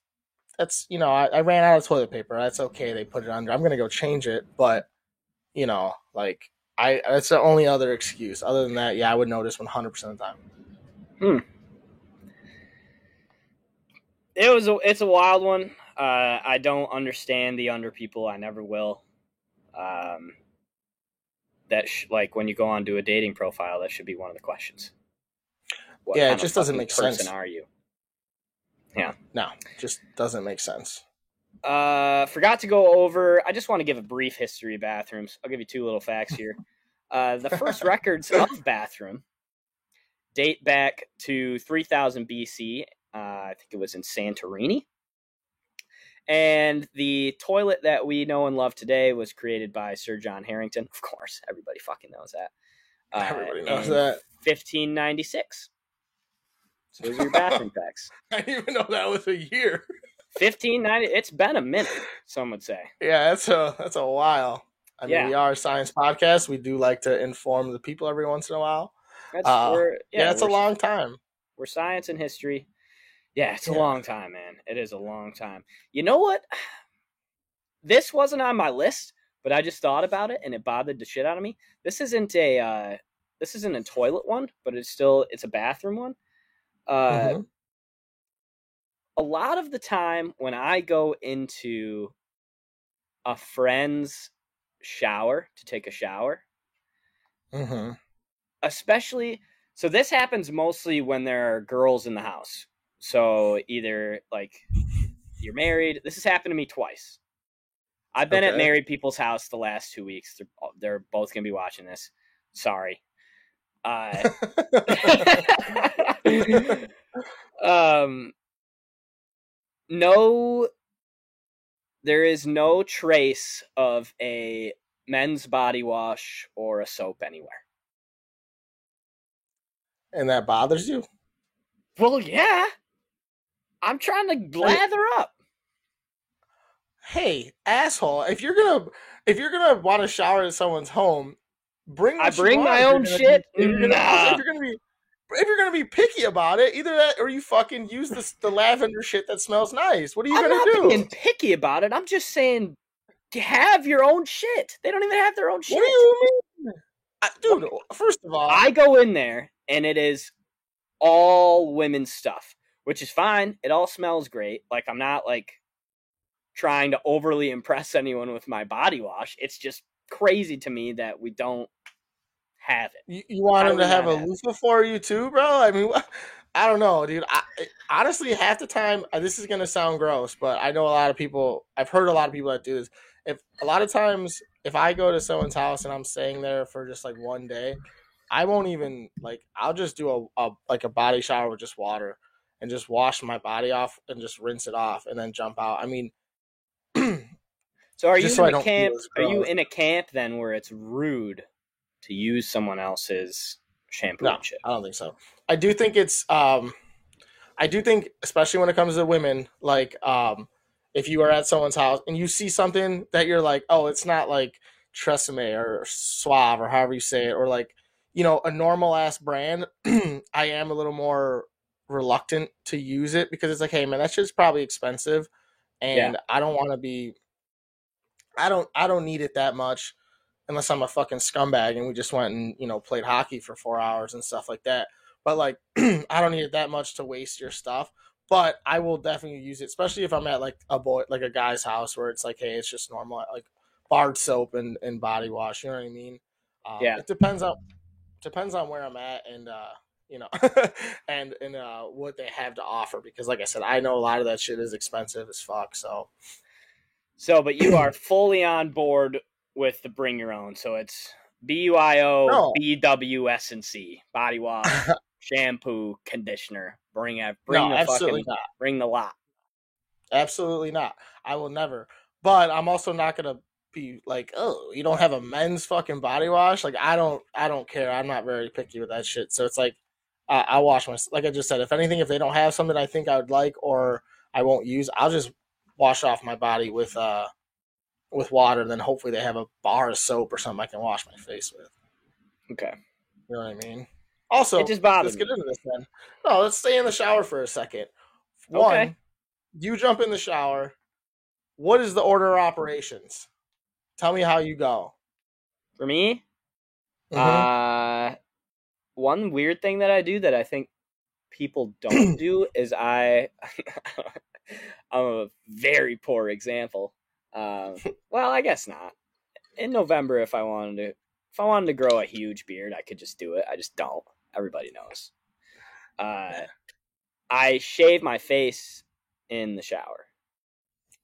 that's you know, I, I ran out of toilet paper. That's okay. They put it under. I'm gonna go change it, but you know, like I that's the only other excuse. Other than that, yeah, I would notice 100 percent of the time. Hmm. It was a, it's a wild one. Uh, I don't understand the under people. I never will. Um, that sh- like when you go on to a dating profile, that should be one of the questions. What Yeah, it just doesn't make person sense. Are you? Yeah. No, just doesn't make sense. Uh, forgot to go over. I just want to give a brief history of bathrooms. I'll give you two little facts here. Uh, the first records of bathroom date back to 3000 BC. Uh, I think it was in Santorini. And the toilet that we know and love today was created by Sir John Harington. Of course, everybody fucking knows that. Uh, Everybody knows that. 1596. So those are your bathroom facts. I didn't even know that was a year. 1590. It's been a minute. Some would say. Yeah, that's a that's a while. I mean, Yeah. we are a science podcast. We do like to inform the people every once in a while. That's Uh, we're, Yeah, it's a long time. We're science and history. Yeah, it's a long time, man. It is a long time. You know what? This wasn't on my list, but I just thought about it and it bothered the shit out of me. This isn't a uh, this isn't a toilet one, but it's still it's a bathroom one. Uh, Mhm. A lot of the time when I go into a friend's shower to take a shower, Mhm. especially so this happens mostly when there are girls in the house so either like you're married this has happened to me twice. I've been at married people's house the last two weeks. They're, they're both gonna be watching this. Sorry. Uh, um no there is no trace of a men's body wash or a soap anywhere. And that bothers you? Well, yeah. I'm trying to lather up. Hey, asshole! If you're gonna if you're gonna want to shower at someone's home, bring. I bring my own shit? Be, if, you're gonna, Nah. if you're gonna be if you're gonna be picky about it, either that or you fucking use the the lavender shit that smells nice. What are you I'm gonna not do? being picky about it. I'm just saying, have your own shit. They don't even have their own shit. What do you mean, I, dude? First of all, I go in there and it is all women's stuff, which is fine. It all smells great. Like I'm not like trying to overly impress anyone with my body wash. It's just crazy to me that we don't have it. You, you want him to have a it? loofah for you too, bro? I mean, I don't know, dude. I, I- honestly, half the time, uh, this is gonna sound gross, but I know a lot of people. I've heard a lot of people that do this. If a lot of times, if I go to someone's house and I'm staying there for just like one day, I won't even like. I'll just do a, a like a body shower with just water and just wash my body off and just rinse it off and then jump out. I mean, So are you so in a camp? Are you in a camp then where it's rude to use someone else's shampoo No. I don't think so. I do think it's um I do think especially when it comes to women, like um if you are at someone's house and you see something that you're like, oh, it's not like Tresemme or Suave or however you say it, or like, you know, a normal ass brand, I am a little more reluctant to use it because it's like, hey man, that shit's probably expensive and I don't want to be I don't I don't need it that much unless I'm a fucking scumbag and we just went and you know played hockey for four hours and stuff like that. But like, I don't need it that much to waste your stuff. But I will definitely use it, especially if I'm at like a boy, like a guy's house where it's like, hey, it's just normal, like bar soap and, and body wash. You know what I mean? Um, Yeah. It depends on depends on where I'm at and uh, you know, and and uh, what they have to offer. Because like I said, I know a lot of that shit is expensive as fuck. So So, but you are fully on board with the bring your own. So it's B U I O. B W S and C body wash, shampoo, conditioner. Bring it. Bring no, the absolutely fucking. not. Bring the lot. Absolutely not. I will never. But I'm also not gonna be like, oh, you don't have a men's fucking body wash. Like I don't, I don't care. I'm not very picky with that shit. So it's like, I wash my. Like I just said, if anything, if they don't have something I think I would like or I won't use, I'll just wash off my body with uh with water. Then hopefully they have a bar of soap or something I can wash my face with. Okay. You know what I mean? Also, it just bothers let's get into this then. No, let's stay in the shower for a second. One, Okay. you jump in the shower. What is the order of operations? Tell me how you go. For me, Mhm. uh, one weird thing that I do that I think people don't do is I I'm a very poor example. Um, well, I guess not. In November, if I wanted to, if I wanted to grow a huge beard, I could just do it. I just don't. Everybody knows. Uh, I shave my face in the shower.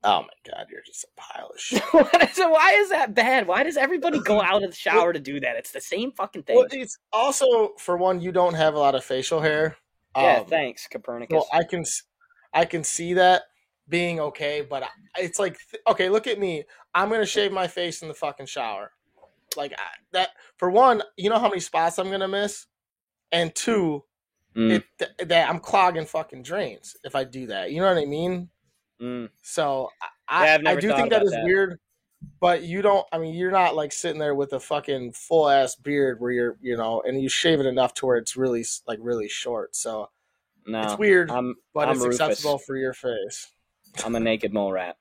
Oh my god, you're just a pile of shit. so why is that bad? Why does everybody go out of the shower to do that? It's the same fucking thing. Well, it's also for one, you don't have a lot of facial hair. yeah, Um, thanks, Copernicus. Well, I can, I can see that being okay, but it's like, okay, look at me. I'm gonna shave my face in the fucking shower. Like I, that. For one, you know how many spots I'm gonna miss, and two, Mm, it th- that I'm clogging fucking drains if I do that. You know what I mean? Mm. So I, Yeah, I, do think that is that. weird, but you don't. I mean, you're not like sitting there with a fucking full ass beard where you're, you know, and you shave it enough to where it's really like really short. So No, it's weird, I'm but I'm it's Rufus. acceptable for your face. I'm a naked mole rat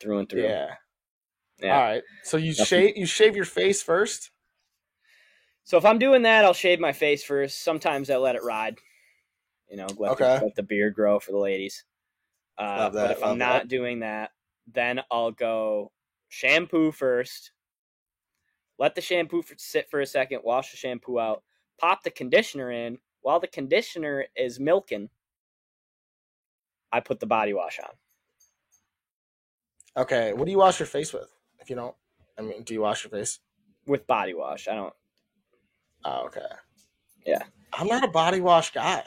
through and through. Yeah. Yeah. All right. So you Nothing. shave you shave your face first. So if I'm doing that, I'll shave my face first. Sometimes I let it ride. You know, let, Okay. the, let the beard grow for the ladies. Uh, but if I'm not that. doing that, then I'll go shampoo first. Let the shampoo for, sit for a second. Wash the shampoo out. Pop the conditioner in. While the conditioner is milking, I put the body wash on. Okay. What do you wash your face with? If you don't, I mean, do you wash your face? with body wash. I don't. Oh, okay. Yeah. I'm not a body wash guy.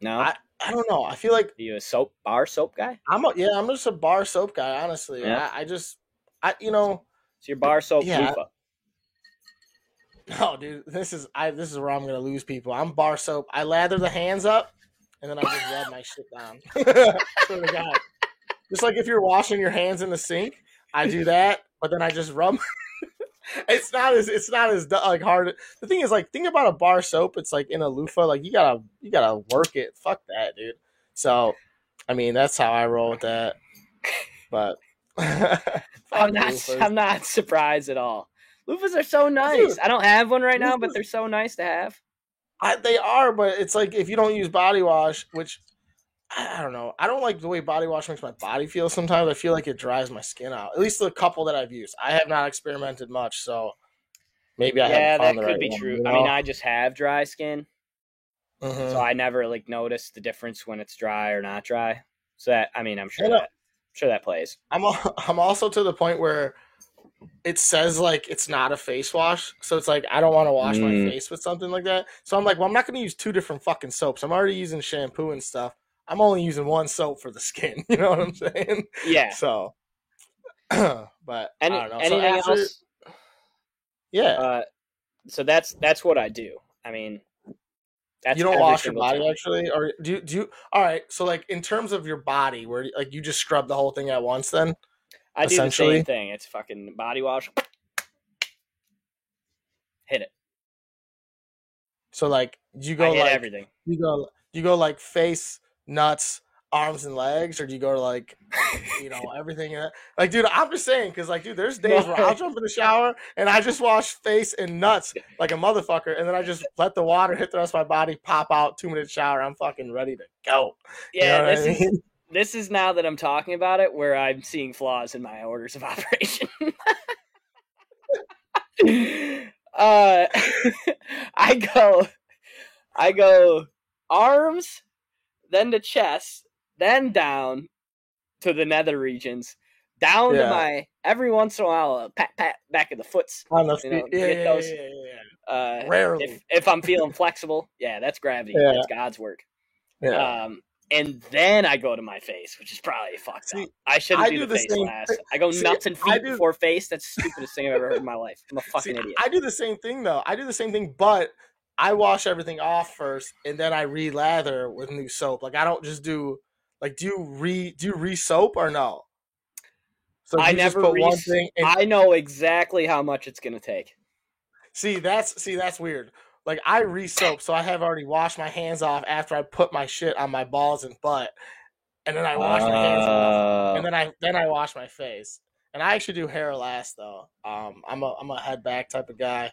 No, I I don't know. I feel like Are you a soap bar soap guy? I'm a, yeah. I'm just a bar soap guy. Honestly, Yeah. I, I just I you know So your bar soap Yeah. loofah. no dude. This is I this is where I'm gonna lose people. I'm bar soap. I lather the hands up and then I just rub my shit down. Swear to God. Just like if you're washing your hands in the sink, I do that, but then I just rub. it's not as it's not as like hard. The thing is, like, think about a bar soap. It's like in a loofah. Like you gotta you gotta work it. Fuck that, dude. So, I mean, that's how I roll with that. But I'm not. loofahs. I'm not surprised at all. Loofahs are so nice. I don't have one right now, but they're so nice to have. I, they are, but it's like if you don't use body wash, which I, don't know. I don't like the way body wash makes my body feel. Sometimes I feel like it dries my skin out. At least the couple that I've used, I have not experimented much, so maybe I yeah, that could right be one, true. you I mean. I just have dry skin, Mhm. so I never like notice the difference when it's dry or not dry. So that I mean, I'm sure that I'm sure that plays. I'm al- I'm also to the point where it says like it's not a face wash, so it's like I don't want to wash Mm. my face with something like that. So I'm like, well, I'm not going to use two different fucking soaps. I'm already using shampoo and stuff. I'm only using one soap for the skin. You know what I'm saying? Yeah. So, but Any, I don't know. So anything after- else? Yeah, Uh, so that's that's what I do. I mean, that's you don't wash your body time. actually, or do you, do you? All right, so like in terms of your body, where like you just scrub the whole thing at once, then I do the same thing. It's fucking body wash. Hit it. so like you go like everything. you go you go like face, nuts, arms and legs, or do you go to like you know everything? in? Like, dude, I'm just saying because like, dude, there's days where I'll jump in the shower and I just wash face and nuts like a motherfucker, and then I just let the water hit the rest of my body, pop out, two minute shower, I'm fucking ready to go. You Yeah, know this I is this is now that I'm talking about it where I'm seeing flaws in my orders of operation. uh I go I go arms, then to chest, then down to the nether regions, down Yeah. to my every once in a while a pat pat back of the foots. on the feet. know, yeah, yeah, those- yeah, yeah, Uh. Rarely. if if I'm feeling flexible, yeah, that's gravity. Yeah. That's God's work. yeah. Um, and then I go to my face, which is probably fucked See, up. I shouldn't I do, do the the face same last. thing. I go See, nuts and feet do- before face. That's the stupidest thing I've ever heard in my life. I'm a fucking See, idiot. I do the same thing though. I do the same thing, but I wash everything off first, and then I re-lather with new soap. Like I don't just do like do you re do you re-soap or no? So I never put one thing. And, I know exactly how much it's gonna take. see, that's see that's weird. Like I re-soap, so I have already washed my hands off after I put my shit on my balls and butt, and then I wash my hands off, Uh, and then I then I wash my face. And I actually do hair last though. Um, I'm a I'm a head back type of guy.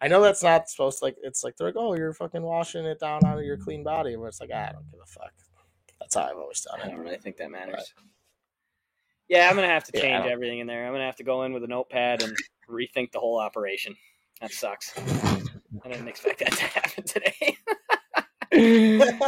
I know that's not supposed to like. It's like they're like, oh, you're fucking washing it down onto your clean body, but it's like ah, I don't give a fuck. That's how I've always done it. I don't really think that matters. Yeah, I'm gonna have to change don't- everything in there. I'm gonna have to go in with a notepad and rethink the whole operation. That sucks. I didn't expect that to happen today.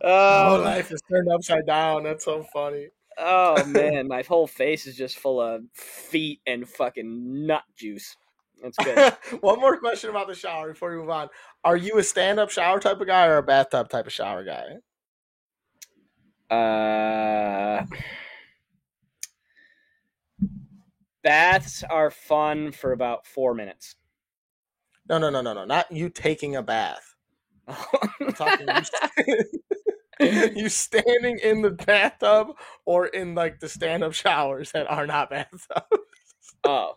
Oh, oh, life is turned upside down. That's so funny. oh man, my whole face is just full of feet and fucking nut juice. That's good. One more question about the shower before we move on. Are you a stand-up shower type of guy or a bathtub type of shower guy? Uh, baths are fun for about four minutes. No, no, no, no, no. Not you taking a bath. Talking you, standing in the bathtub or in like the stand-up showers that are not bathtubs. oh,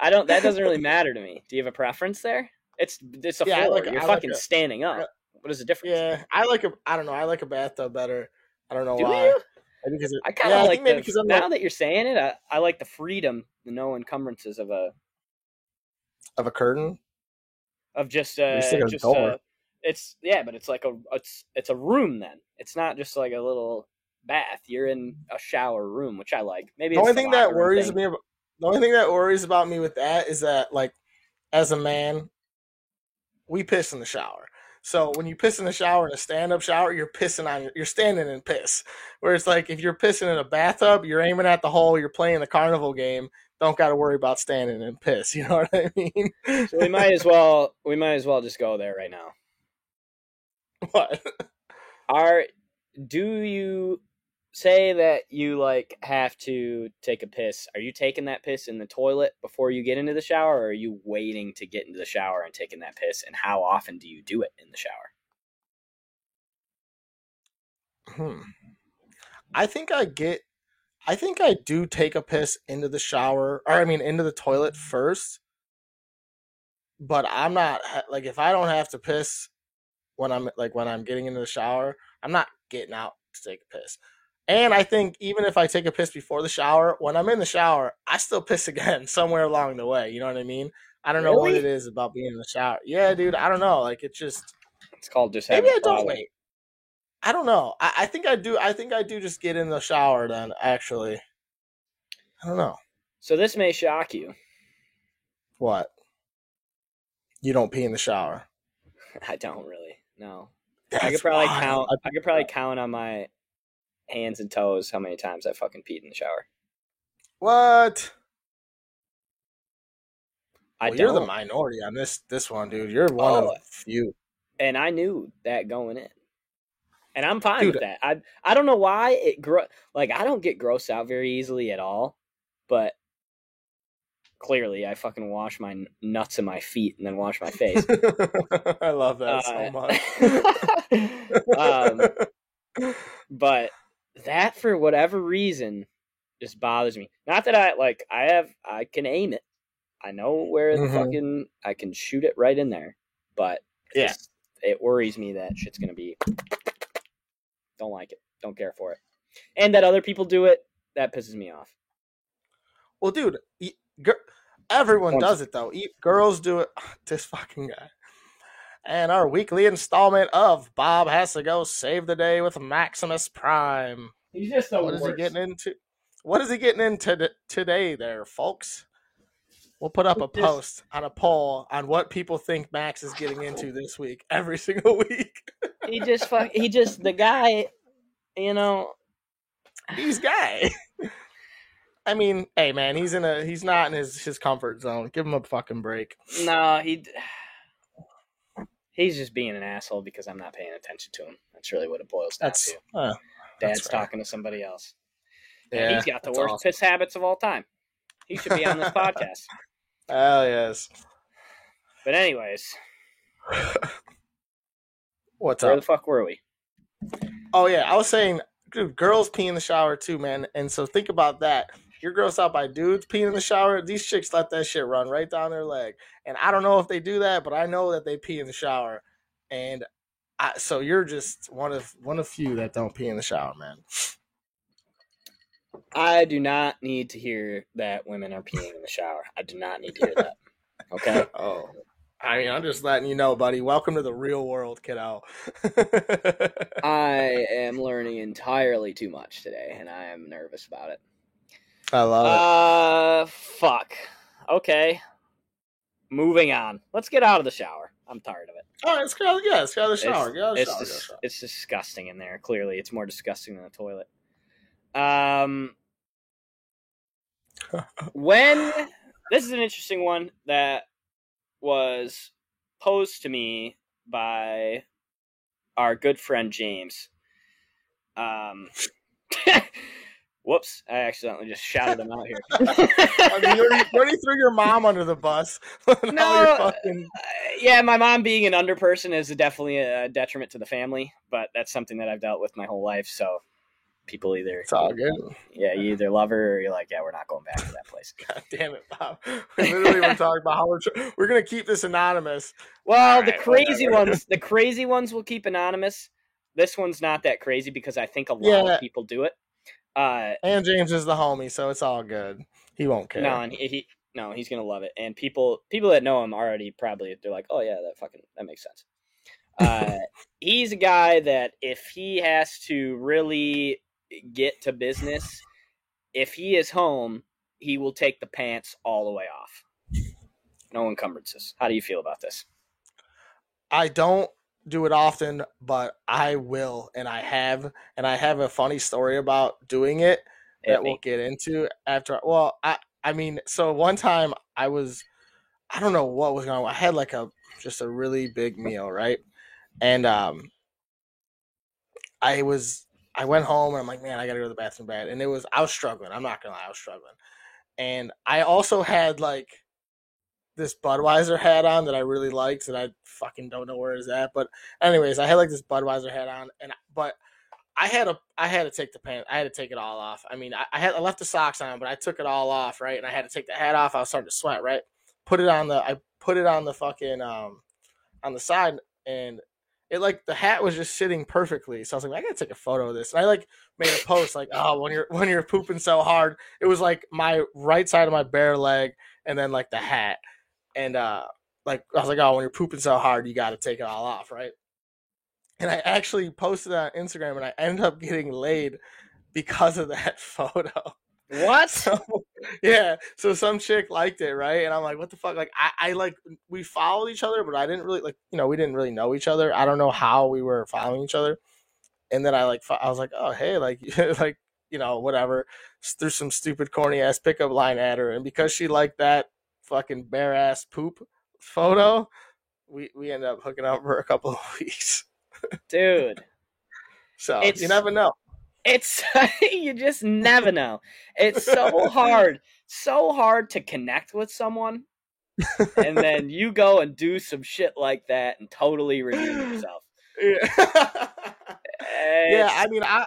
I don't. That doesn't really matter to me. Do you have a preference there? It's it's a Yeah, floor. like You're I like fucking a- standing up. What is the difference? Yeah, I like a. I don't know. I like a bathtub better. I don't know Do why. you? Because it, I kind of I like the, because I'm now like, that you're saying it. I, I like the freedom, the no encumbrances of a of a curtain. of just uh just door. uh it's yeah, but it's like a it's it's a room then. It's not just like a little bath. You're in a shower room, which I like. Maybe The it's only the thing that worries thing. me about the only thing that worries about me with that is that like as a man, we piss in the shower. So when you piss in the shower in a stand up shower, you're pissing on your you're standing in piss. Whereas like if you're pissing in a bathtub, you're aiming at the hole, you're playing the carnival game, don't gotta worry about standing in piss. You know what I mean? So we might as well we might as well just go there right now. what? Are do you say that you like have to take a piss? Are you taking that piss in the toilet before you get into the shower, or are you waiting to get into the shower and taking that piss? And how often do you do it in the shower? Hmm. I think I get. I think I do take a piss into the shower, or I mean, into the toilet first. But I'm not like if I don't have to piss when I'm like when I'm getting into the shower, I'm not getting out to take a piss. And I think even if I take a piss before the shower, when I'm in the shower, I still piss again somewhere along the way. You know what I mean? I don't know what it is about being in the shower. Yeah, dude, I don't know. Like it just It's called just Maybe I don't wait. I don't know. I, I think I do. I think I do just get in the shower then. Actually, I don't know So this may shock you. what. You don't pee in the shower. I don't really. No. That's I could probably wild. count. I could probably count on my hands and toes how many times I fucking peed in the shower. what? I Well, you're the minority on this this one, dude. You're one Oh. of few. and I knew that going in, and I'm fine Dude. with that. I I don't know why it gro- like I don't get grossed out very easily at all, but clearly I fucking wash my nuts and my feet and then wash my face. I love that so Uh, much. um, but that for whatever reason just bothers me. Not that I like I have I can aim it. I know where the Mhm. fucking I can shoot it right in there, but Yeah. just- it worries me that shit's gonna be. Don't like it. Don't care for it, and that other people do it. That pisses me off. well, dude, everyone does it though. E- Girls do it. This fucking guy. And our weekly installment of Bob has to go save the day with Maximus Prime. He's just the What is he getting into? What is he getting into today, there, folks? We'll put up a post on a poll on what people think Max is getting into this week, every single week. He just fuck. He just the guy. You know, He's guy. I mean, hey man, he's in a he's not in his his comfort zone. Give him a fucking break. No, he. He's just being an asshole because I'm not paying attention to him. That's really what it boils down That's to. uh, Dad's talking to somebody else. yeah. and he's got the worst awesome. piss habits of all time. He should be on this podcast. Hell yes. But anyways, What's where up? Where the fuck were we? Oh yeah, I was saying, dude, girls pee in the shower too, man. And so think about that. You're grossed out by dudes peeing in the shower. These chicks let that shit run right down their leg. And I don't know if they do that, but I know that they pee in the shower. And I, so you're just one of one of few that don't pee in the shower, man. I do not need to hear that women are peeing in the shower. I do not need to hear that. Okay. Oh. I mean, I'm just letting you know, buddy. Welcome to the real world, kiddo. I am learning entirely too much today, and I am nervous about it. I love it. Uh, fuck. Okay. Moving on. Let's get out of the shower. I'm tired of it. it. All right, let's get out. Yeah, let's get out of the shower. Get out of the It's, shower. dis- get out of the shower. it's disgusting in there. Clearly, it's more disgusting than the toilet. Um, when this is an interesting one that was posed to me by our good friend James. Um, whoops! I accidentally just shouted him out here. I mean, you already, you already threw your mom under the bus. No, fucking. Uh, yeah, my mom being an under person is definitely a detriment to the family, but that's something that I've dealt with my whole life. So people either It's all good. yeah, you either love her or you're like, yeah, we're not going back to that place. God damn it, Bob. We literally were talking about how we're, tr- we're gonna keep this anonymous. Well, the crazy whatever. ones, the crazy ones will keep anonymous. This one's not that crazy because I think a lot Yeah. of people do it. Uh, And James is the homie, so it's all good. He won't care. no, and he, he no, he's gonna love it. And people people that know him already probably they're like, oh yeah, that fucking that makes sense. Uh, he's a guy that if he has to really get to business, if he is home, he will take the pants all the way off. No encumbrances. How do you feel about this? I don't do it often, but I will, and I have, and I have a funny story about doing it that we'll get into after. Well, I, I mean, so one time I was, I don't know what was going on. I had like a just a really big meal, right? And um, I was, I went home and I'm like, man, I gotta go to the bathroom bad, and it was, I was struggling. I'm not gonna lie, I was struggling, and I also had like this Budweiser hat on that I really liked that I fucking don't know where it's at. But anyways, I had like this Budweiser hat on, and but I had a I had to take the pants. I had to take it all off. I mean, I, I had I left the socks on, but I took it all off, right? And I had to take the hat off. I was starting to sweat, right? Put it on the I put it on the fucking um on the side, and it like the hat was just sitting perfectly. So I was like, I gotta take a photo of this. And I like made a post like, oh, when you're when you're pooping so hard, it was like my right side of my bare leg, and then like the hat and uh like I was like, oh, when you're pooping so hard, you got to take it all off, right? And I actually posted on Instagram, and I ended up getting laid because of that photo. What? So yeah, so some chick liked it, right? And I'm like, what the fuck? Like, I, I like we followed each other, but I didn't really like, you know, we didn't really know each other. I don't know how we were following each other. And then I like, I was like, oh hey, like, like you know, whatever. Threw some stupid corny ass pickup line at her, and because she liked that fucking bare ass poop mm-hmm. photo, we we ended up hooking up for a couple of weeks. Dude. So It's- you never know. It's you just never know. It's so hard, so hard to connect with someone, and then you go and do some shit like that and totally redeem yourself. Yeah. Eh, yeah, I mean, I,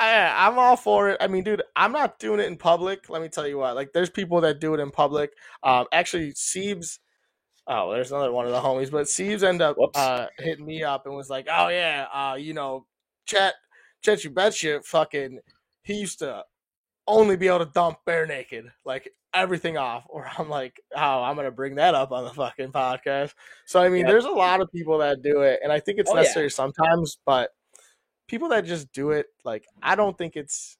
I, I'm all for it. I mean, dude, I'm not doing it in public. Let me tell you what. Like, there's people that do it in public. Um, actually, Siebes. Oh, there's another one of the homies, but Siebes ended up uh, hitting me up and was like, "Oh yeah, uh, you know, Chet, Chet, you betcha, fucking, he used to only be able to dump bare naked, like everything off." Or I'm like, "Oh, I'm gonna bring that up on the fucking podcast." So I mean, Yep. there's a lot of people that do it, and I think it's Oh, yeah. necessary sometimes, but people that just do it, like I don't think it's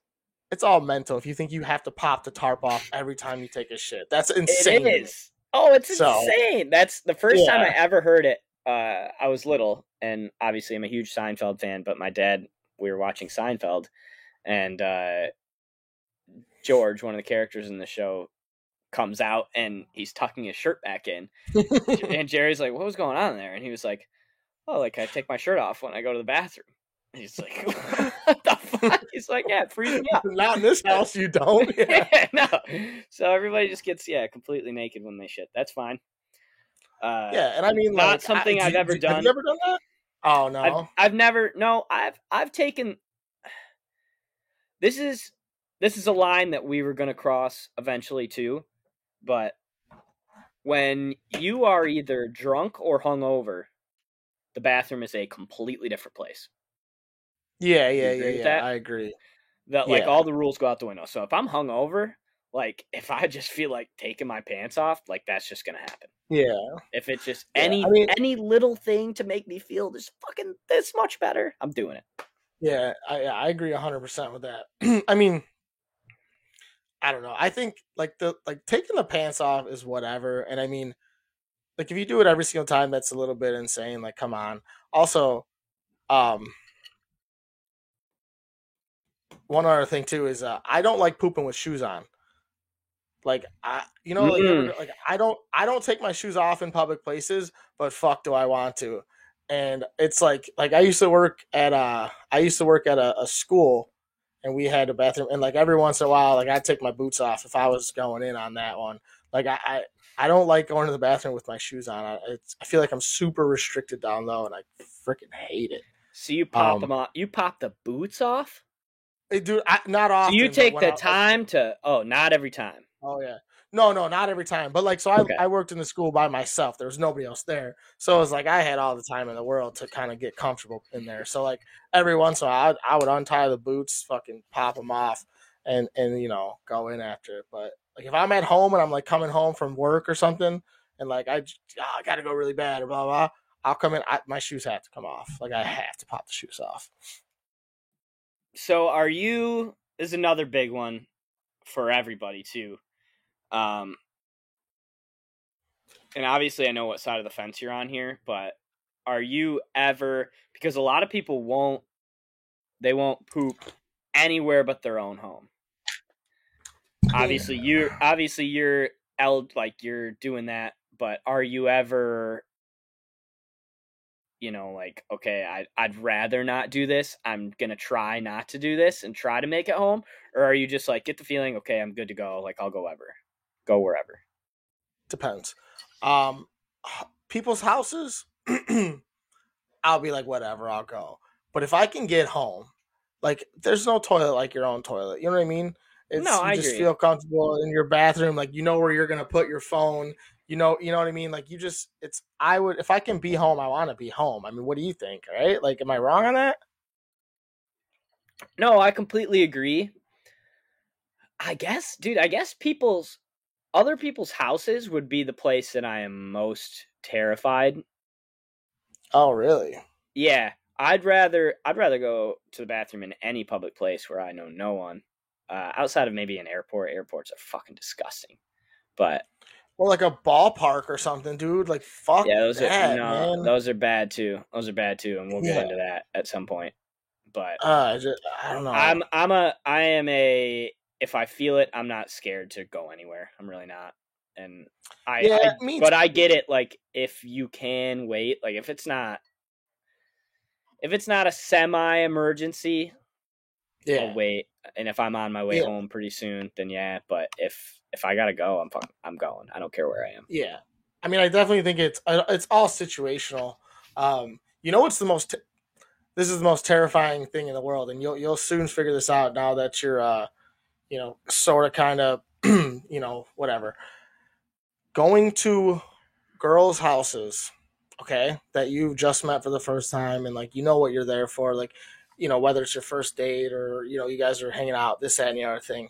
it's all mental. If you think you have to pop the tarp off every time you take a shit, that's insane. It is. Oh, it's So- insane. That's the first time I ever heard it. Uh, I was little, and obviously I'm a huge Seinfeld fan. But my dad, we were watching Seinfeld, and uh, George, one of the characters in the show, comes out and he's tucking his shirt back in, and Jerry's like, "What was going on there?" And he was like, "Oh, like I take my shirt off when I go to the bathroom." And he's like, "What the fuck?" He's like, "Yeah, it frees me up." Not in this house, you don't. Yeah. yeah, no. So everybody just gets yeah completely naked when they shit. That's fine. Uh, Yeah, and I mean, Not like, something I, I've do- ever do- done. Have you ever done that? Oh no. I've, I've never no I've I've taken this is this is a line that we were going to cross eventually too, but when you are either drunk or hungover, the bathroom is a completely different place. Yeah, yeah, yeah, yeah. that? I agree. That like Yeah. all the rules go out the window. So if I'm hungover, like if I just feel like taking my pants off, like that's just gonna happen. Yeah. If it's just Yeah, any I mean- any little thing to make me feel this fucking this much better, I'm doing it. Yeah, I I agree hundred percent with that. I mean, I don't know. I think like the like taking the pants off is whatever, and I mean, like if you do it every single time, that's a little bit insane. Like, come on. Also, um, one other thing too is uh, I don't like pooping with shoes on. Like I, you know, like, Mm. like I don't I don't take my shoes off in public places, but fuck, do I want to? and it's like like I used to work at uh I used to work at a, a school and we had a bathroom and like every once in a while like I'd take my boots off if I was going in on that one. Like I I, I don't like going to the bathroom with my shoes on. I, it's, I feel like I'm super restricted down low and I freaking hate it. So you pop Um, them off. You pop the boots off. Hey, dude, I, not So you take the I- time to. Oh, not every time. Oh yeah. No, no, not every time. But like, so I, Okay. I worked in the school by myself. There was nobody else there. So it was like I had all the time in the world to kind of get comfortable in there. So like every once in a while, I, I would untie the boots, fucking pop them off, and and you know go in after it. But like if I'm at home and I'm like coming home from work or something, and like I ah, I gotta go really bad or blah blah, I'll come in. I, my shoes have to come off. Like I have to pop the shoes off. So are you? Is another big one for everybody too. Um, and obviously, I know what side of the fence you're on here, but are you ever? Because a lot of people won't. They won't poop anywhere but their own home. Obviously, you're obviously you're el- like you're doing that, but are you ever? You know, like, okay, I, I'd rather not do this. I'm to try not to do this and try to make it home. Or are you just like, get the feeling, okay, I'm good to go. Like, I'll go ever, go wherever. depends. Um, people's houses, I'll be like, whatever, I'll go. But if I can get home, like, there's no toilet like your own toilet. You know what I mean? It's, No, I just agree. feel comfortable in your bathroom. Like, you know where you're gonna put your phone. You know, you know what I mean. Like, you just, it's. I would, if I can be home, I want to be home. I mean, what do you think? Right? Like, am I wrong on that? No, I completely agree. I guess, dude, I guess people's, other people's houses would be the place that I am most terrified. Oh, really? Yeah, I'd rather, I'd rather go to the bathroom in any public place where I know no one. Uh, outside of maybe an airport, airports are fucking disgusting. But Or like a ballpark or something, dude. Like, fuck yeah, those that, are no, man. those are bad too. Those are bad too, and we'll get Yeah. into that at some point. But uh, I, just, I don't know. I'm I'm a I am a if I feel it, I'm not scared to go anywhere. I'm really not. And I, Yeah, I but I get it. Like if you can wait, like if it's not if it's not a semi emergency, yeah. I'll wait. And if I'm on my way Yeah. home pretty soon, then yeah. But if if I gotta go, I'm fuck- I'm going. I don't care where I am. Yeah, I mean, I definitely think it's it's all situational. Um, you know, what's the most this is the most terrifying thing in the world, and you'll you'll soon figure this out now that you're uh, you know, sort of kind of you know, whatever. Going to girls' houses, okay, that you've just met for the first time, and like you know what you're there for, like you know whether it's your first date or you know you guys are hanging out, this that and the other thing.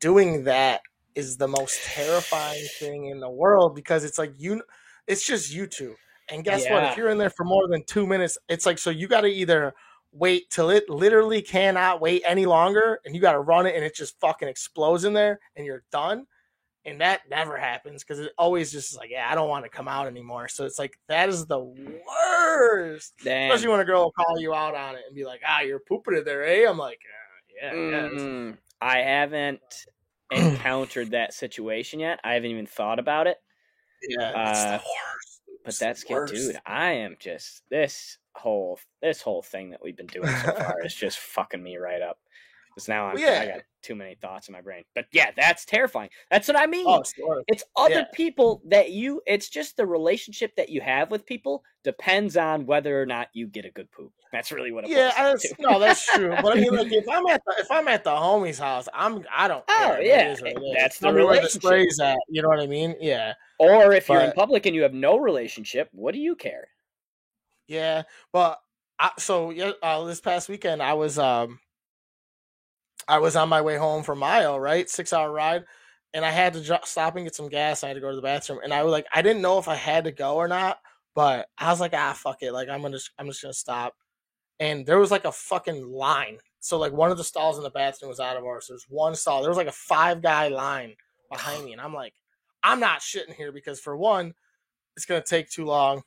Doing that is the most terrifying thing in the world because it's like you it's just you two and guess what? If you're in there for more than two minutes it's like so you got to either wait till it literally cannot wait any longer and you got to run it and it just fucking explodes in there and you're done and that never happens because it always just is like yeah i don't want to come out anymore. So it's like that is the worst Damn. especially when a girl will call you out on it and be like ah you're pooping it there eh? I'm like uh, yeah yeah it's- Mm, I haven't encountered that situation yet. I haven't even thought about it. yeah Uh, But that's good, dude. I am just this whole this whole thing that we've been doing so far is just fucking me right up. Because now I'm Well, yeah. I got too many thoughts in my brain. But yeah, that's terrifying. That's what I mean. oh it's. It's other Yeah. people that you. It's just the relationship that you have with people depends on whether or not you get a good poop. That's really what it Yeah, that's, no, that's true. But I mean, like, if I'm at the if I'm at the homie's house, I'm I don't. Oh, care. Yeah, that's the me where relationship. at. You know what I mean? Yeah, Or if you're in public and you have no relationship, what do you care? yeah. But I, so yeah, uh, this past weekend I was um I was on my way home from Mayo, right? Six hour ride. And I had to dro- stop and get some gas. I had to go to the bathroom. And I was like, I didn't know if I had to go or not, but I was like, ah, fuck it. Like, I'm gonna, I'm just gonna stop. And there was like a fucking line. So like one of the stalls in the bathroom was out of ours. There's one stall. There was like a five guy line behind me, and I'm like, I'm not shitting here because for one, it's gonna take too long,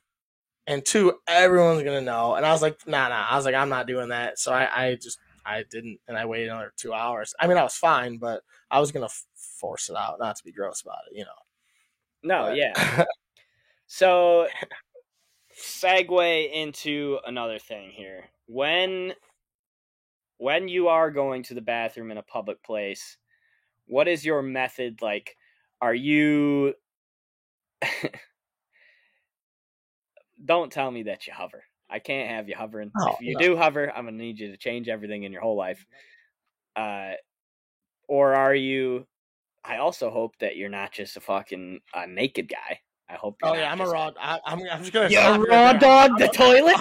and two, everyone's gonna know. And I was like, nah, nah. I was like, I'm not doing that. So I, I just, I didn't, and I waited another two hours. I mean, I was fine, but I was gonna f- force it out, not to be gross about it, you know. No, But- yeah. So, segue into another thing here. When when you are going to the bathroom in a public place, what is your method like? Are you Don't tell me that you hover. I can't have you hovering. Oh, if you no. do hover, I'm going to need you to change everything in your whole life. Uh or are you I also hope that you're not just a fucking uh, naked guy. I hope. You're oh yeah, I'm a raw. I, I'm, I'm just gonna. You're a raw there. dog. I'm The a- toilet.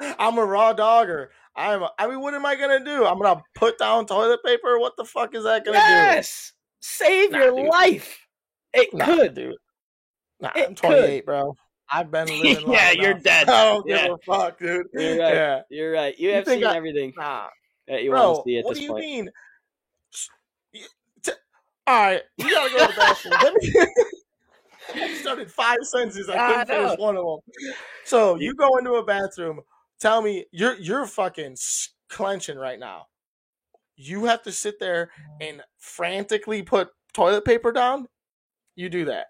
I'm a raw dogger. I'm. A, I mean, what am I gonna do? I'm gonna put down toilet paper. What the fuck is that gonna do? Yes, save Nah, your dude. life. It? Nah, could. dude. Nah, It I'm 28, bro. I've been living. long Yeah, you're enough. dead. I don't give a fuck, dude. You're right. Yeah, You're right. You You have seen I- everything nah, that you want bro. to see at What this do you point. mean? S- you- t- All right, you gotta go to the bathroom. Let me. I started five sentences. I I couldn't finish one of them. So you go into a bathroom. Tell me, you're you're fucking clenching right now. You have to sit there and frantically put toilet paper down. You do that.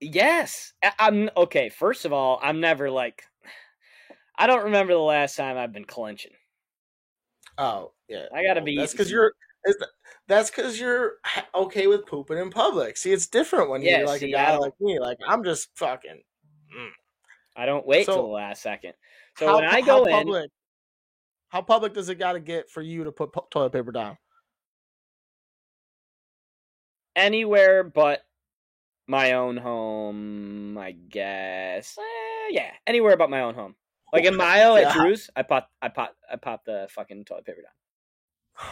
Yes, I'm okay. First of all, I'm never like. I don't remember the last time I've been clenching. Oh yeah, I gotta Well, be. That's because you're. That's because you're okay with pooping in public. See, it's different when Yeah, you're like see, a guy like me. Like I'm just fucking. Mm. I don't wait till the last second. So how, when I go in, public, how public does it got to get for you to put toilet paper down? anywhere but my own home, I guess. Eh, yeah, anywhere but my own home. Like in Mayo at. Drew's, I pop, I pop, I pop the fucking toilet paper down.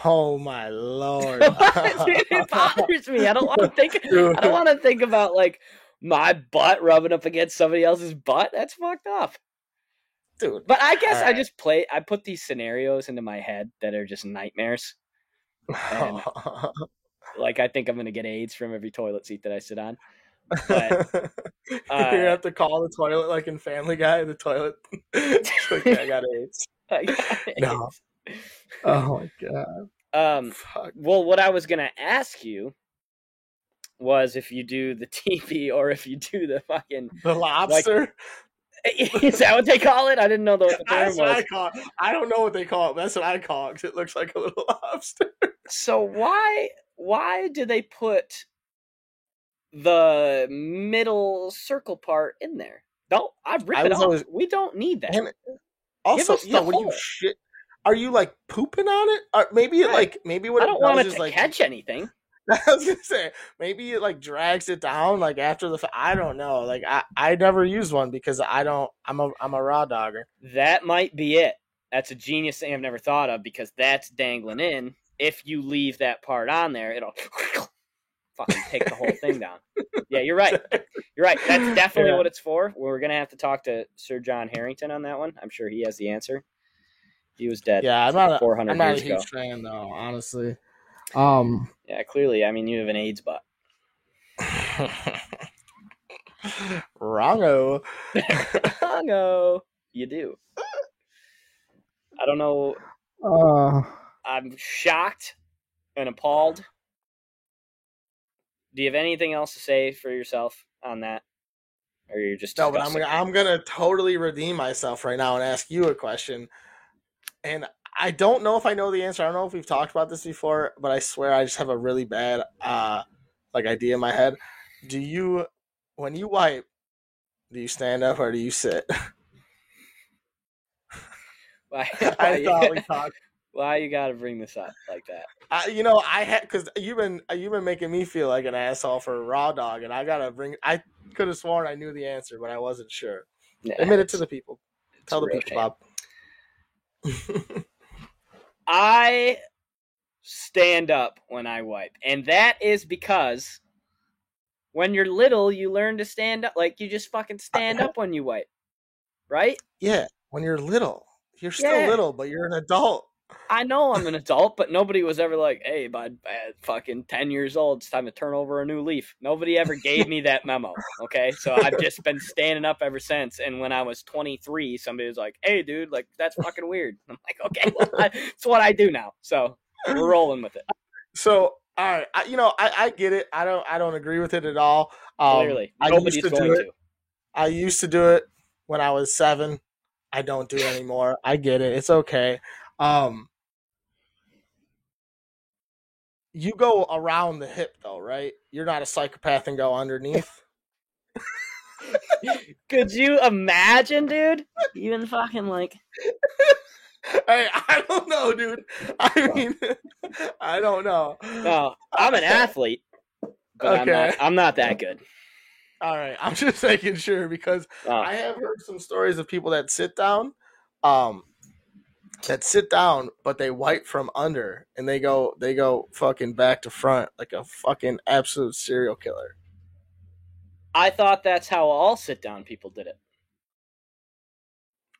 Oh my lord! it bothers me. I don't want to think. I don't want to think about like my butt rubbing up against somebody else's butt. That's fucked up. dude. But I guess I just play. I put these scenarios into my head that are just nightmares. And- Like I think I'm gonna get AIDS from every toilet seat that I sit on. But, you uh, have to call the toilet like in Family Guy. The toilet. Like, I got AIDS. I got No. AIDS. Oh my god! Um. Fuck. Well, what I was gonna ask you was if you do the TV or if you do the fucking. The lobster. Is that what they call it? I didn't know what the term That's what was. I call. It. I don't know what they call it. But that's what I call it 'cause it looks like a little lobster. So why why do they put the middle circle part in there? Don't I rip I it off. always- we don't need that. Also, yeah, when you shit, are you like pooping on it? Or maybe it like maybe what I it don't want it to like catch anything. I was gonna say maybe it like drags it down like after the. I don't know. Like I I never used one because I don't. I'm a I'm a raw dogger. That might be it. That's a genius thing I've never thought of because that's dangling in. If you leave that part on there, it'll fucking take the whole thing down. Yeah, you're right. You're right. That's definitely Yeah. what it's for. We're gonna have to talk to Sir John Harington on that one. I'm sure he has the answer. He was dead. Yeah, I'm not. A, 400 I'm not a years ago. huge fan though, honestly. Um. Yeah, clearly. I mean, you have an AIDS butt. Wrongo. no, you do. I don't know. Uh, I'm shocked and appalled. Do you have anything else to say for yourself on that, or you're just no, but I'm gonna I'm gonna totally redeem myself right now and ask you a question. And I don't know if I know the answer. I don't know if we've talked about this before, but I swear I just have a really bad uh like idea in my head. Do you when you wipe, do you stand up or do you sit? Why, I thought we talked. Why you got to bring this up like that? I, you know, I had because you've been you've been making me feel like an asshole for a raw dog, and I gotta bring. I could have sworn I knew the answer, but I wasn't sure. Yeah, Admit it to the people. Tell the people, shame. Bob. I stand up when I wipe, and that is because when you're little, you learn to stand up. Like you just fucking stand up when you wipe, right? Yeah, when you're little, you're still Yeah. little, but you're an adult. I know I'm an adult, but nobody was ever like, "Hey, bud, at fucking ten years old, it's time to turn over a new leaf." Nobody ever gave me that memo. Okay, so I've just been standing up ever since. And when I was 23, somebody was like, "Hey, dude, like that's fucking weird." I'm like, "Okay, well, I, it's what I do now." So we're rolling with it. So, all right, I, you know, I, I get it. I don't, I don't agree with it at all. Um, Clearly, I nobody's used to going do it. to. I used to do it when I was seven. I don't do it anymore. I get it. It's okay. Um, you go around the hip though, right? You're not a psychopath and go underneath. Could you imagine, dude? Even fucking like hey, I don't know, dude. I mean, I don't know. no, I'm an athlete, but I'm not. I'm not that good. All right, I'm just making sure because Oh, I have heard some stories of people that sit down, um, that sit down, but they wipe from under and they go they go fucking back to front like a fucking absolute serial killer. I thought that's how all sit down people did it.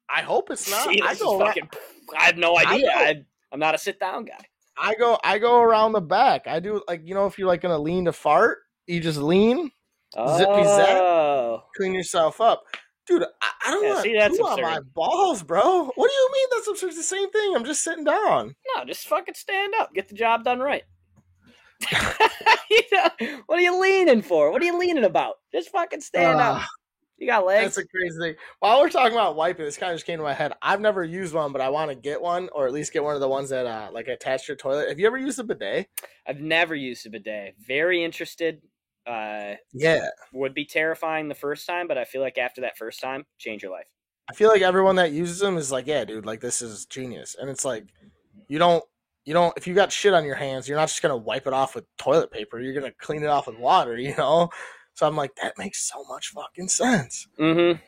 I hope it's not. See, I go, fucking, I have no idea. I, I'm not a sit down guy. I go, I go around the back. I do like you know if you're like gonna lean to fart, you just lean, Zippy zap. Oh, clean yourself up, dude. I, I don't Yeah, want see, that's on my balls, bro. What do you mean that's absurd? It's the same thing. I'm just sitting down. no, just fucking stand up. Get the job done right. You know, what are you leaning for? What are you leaning about? Just fucking stand up. Ah. You got legs. That's a crazy thing. While we're talking about wiping, this kind of just came to my head. I've never used one, but I want to get one, or at least get one of the ones that uh, like attach to your toilet. Have you ever used a bidet? I've never used a bidet. Very interested. Uh, Yeah, would be terrifying the first time, but I feel like after that first time, change your life. I feel like everyone that uses them is like, yeah, dude, like this is genius. And it's like, you don't, you don't. If you got shit on your hands, you're not just gonna wipe it off with toilet paper. You're gonna clean it off with water. You know. So I'm like, that makes so much fucking sense. Mm-hmm.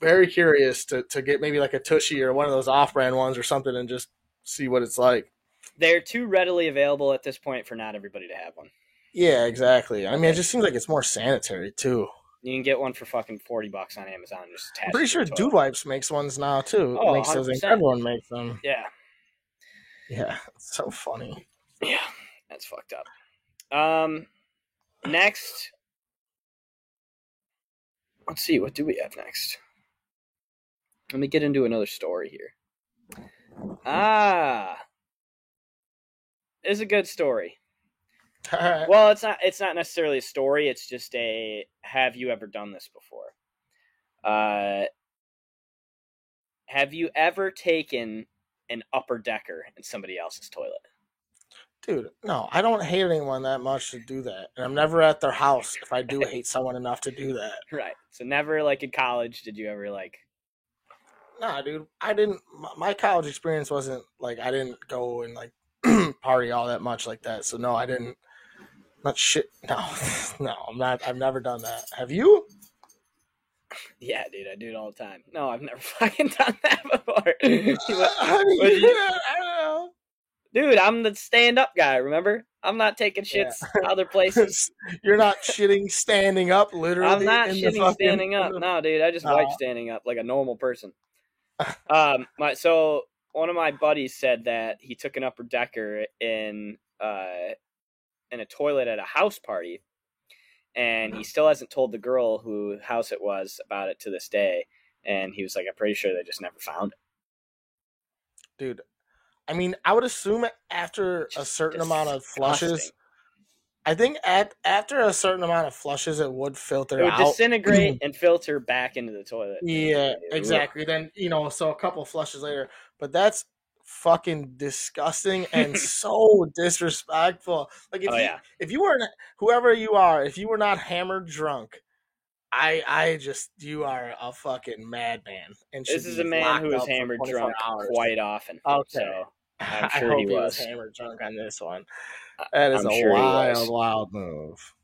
Very curious to to get maybe like a Tushy or one of those off-brand ones or something, and just see what it's like. They're too readily available at this point for not everybody to have one. Yeah, exactly. I mean, it just seems like it's more sanitary too. You can get one for fucking forty bucks on Amazon. Just attach I'm pretty sure Dude. Wipes makes ones now too. Oh, makes those. 100%. Everyone makes them. Yeah, Yeah, it's so funny. yeah, that's fucked up. Um, next, let's see. What do we have next? Let me get into another story here. Ah, it's a good story. Well, it's not. It's not necessarily a story. It's just a. Have you ever done this before? Uh, have you ever taken an upper decker in somebody else's toilet? Dude, no, I don't hate anyone that much to do that. And I'm never at their house if I do hate someone enough to do that. Right. So never like in college did you ever like Nah, dude, I didn't. My college experience wasn't like I didn't go and like party all that much like that. So no, I didn't. Not shit. No, no, I'm not. I've never done that. Have you? Yeah, dude, I do it all the time. No, I've never fucking done that before. I mean, Would you- I don't know. dude, I'm the stand up guy, remember? I'm not taking Yeah. shits other places. You're not shitting standing up, literally. I'm not shitting fucking- standing up. No, dude, I just wipe No. standing up like a normal person. um, my so one of my buddies said that he took an upper decker in uh in a toilet at a house party, and he still hasn't told the girl who house it was about it to this day. And he was like, "I'm pretty sure they just never found it." dude. I mean, I would assume after a certain amount of flushes. I think at after a certain amount of flushes, it would filter It would out. disintegrate and filter back into the toilet. Yeah, exactly. Then you know, so a couple flushes later, but that's fucking disgusting and so disrespectful. Like if Oh you, yeah, if you weren't whoever you are, if you were not hammered drunk, I I just you are a fucking madman. And this is a man who is hammered drunk hours. quite often. Okay. So I'm I hope he he was. hammered drunk on this one. That is I'm a sure wild, was. wild move.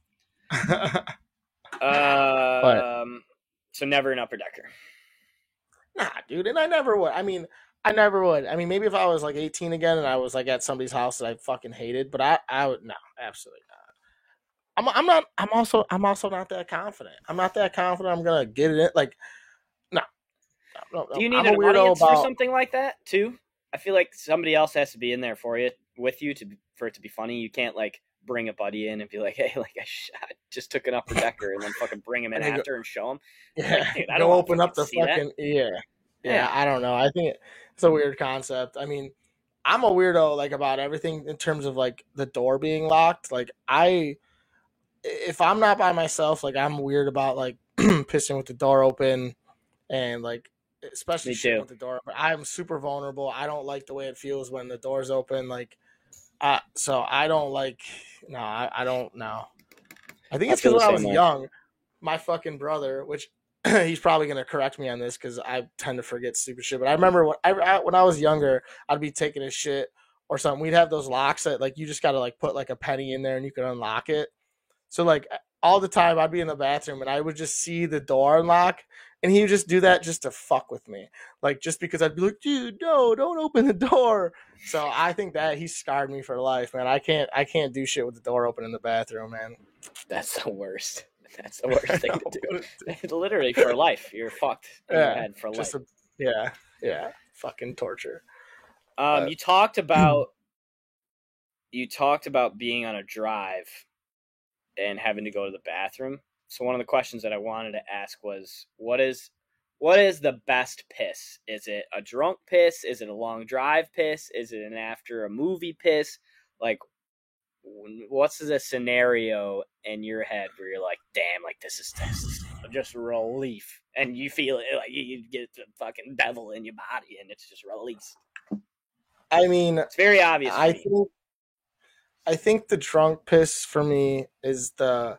Um, so never an upper decker. nah, dude, and I never would. I mean, I never would. I mean, maybe if I was like 18 again and I was like at somebody's house that I fucking hated, but I, I would no, absolutely not. I'm, I'm not. I'm also, I'm also not that confident. I'm not that confident. I'm gonna get it in. Like, no, no, no. Do you need I'm an a audience about, for something like that too? I feel like somebody else has to be in there for you, with you to for it to be funny. You can't like bring a buddy in and be like, "Hey, like I, sh- I just took an upper decker," and then fucking bring him in go- after and show him. Yeah, Like, I don't open up the fucking that. fucking yeah. Yeah. I don't know. I think it's a weird concept. I mean, I'm a weirdo like about everything in terms of like the door being locked. Like I, if I'm not by myself, like I'm weird about like pissing with the door open, and like especially with the door. open. I'm super vulnerable. I don't like the way it feels when the door's open. Like, uh, so I don't like. No, I, I don't know. I think it's because when I was way. young, my fucking brother, which he's probably gonna correct me on this because I tend to forget stupid shit. But I remember when I, I when I was younger, I'd be taking a shit or something. We'd have those locks that like you just gotta like put like a penny in there and you can unlock it. So like all the time, I'd be in the bathroom and I would just see the door unlock, and he would just do that just to fuck with me, like just because I'd be like, dude, no, don't open the door. So I think that he scarred me for life, man. I can't I can't do shit with the door open in the bathroom, man. That's the worst. That's the worst thing to do. Literally for life, you're fucked in your Yeah, head for life. A, yeah, yeah, fucking torture. Um, Uh, you talked about you talked about being on a drive and having to go to the bathroom. So one of the questions that I wanted to ask was, what is what is the best piss? Is it a drunk piss? Is it a long drive piss? Is it an after a movie piss? Like, what's the scenario in your head where you're like, damn, like this is this is just relief, and you feel it like you, you get the fucking devil in your body, and it's just released. I mean, It's very obvious. I think I think the drunk piss for me is the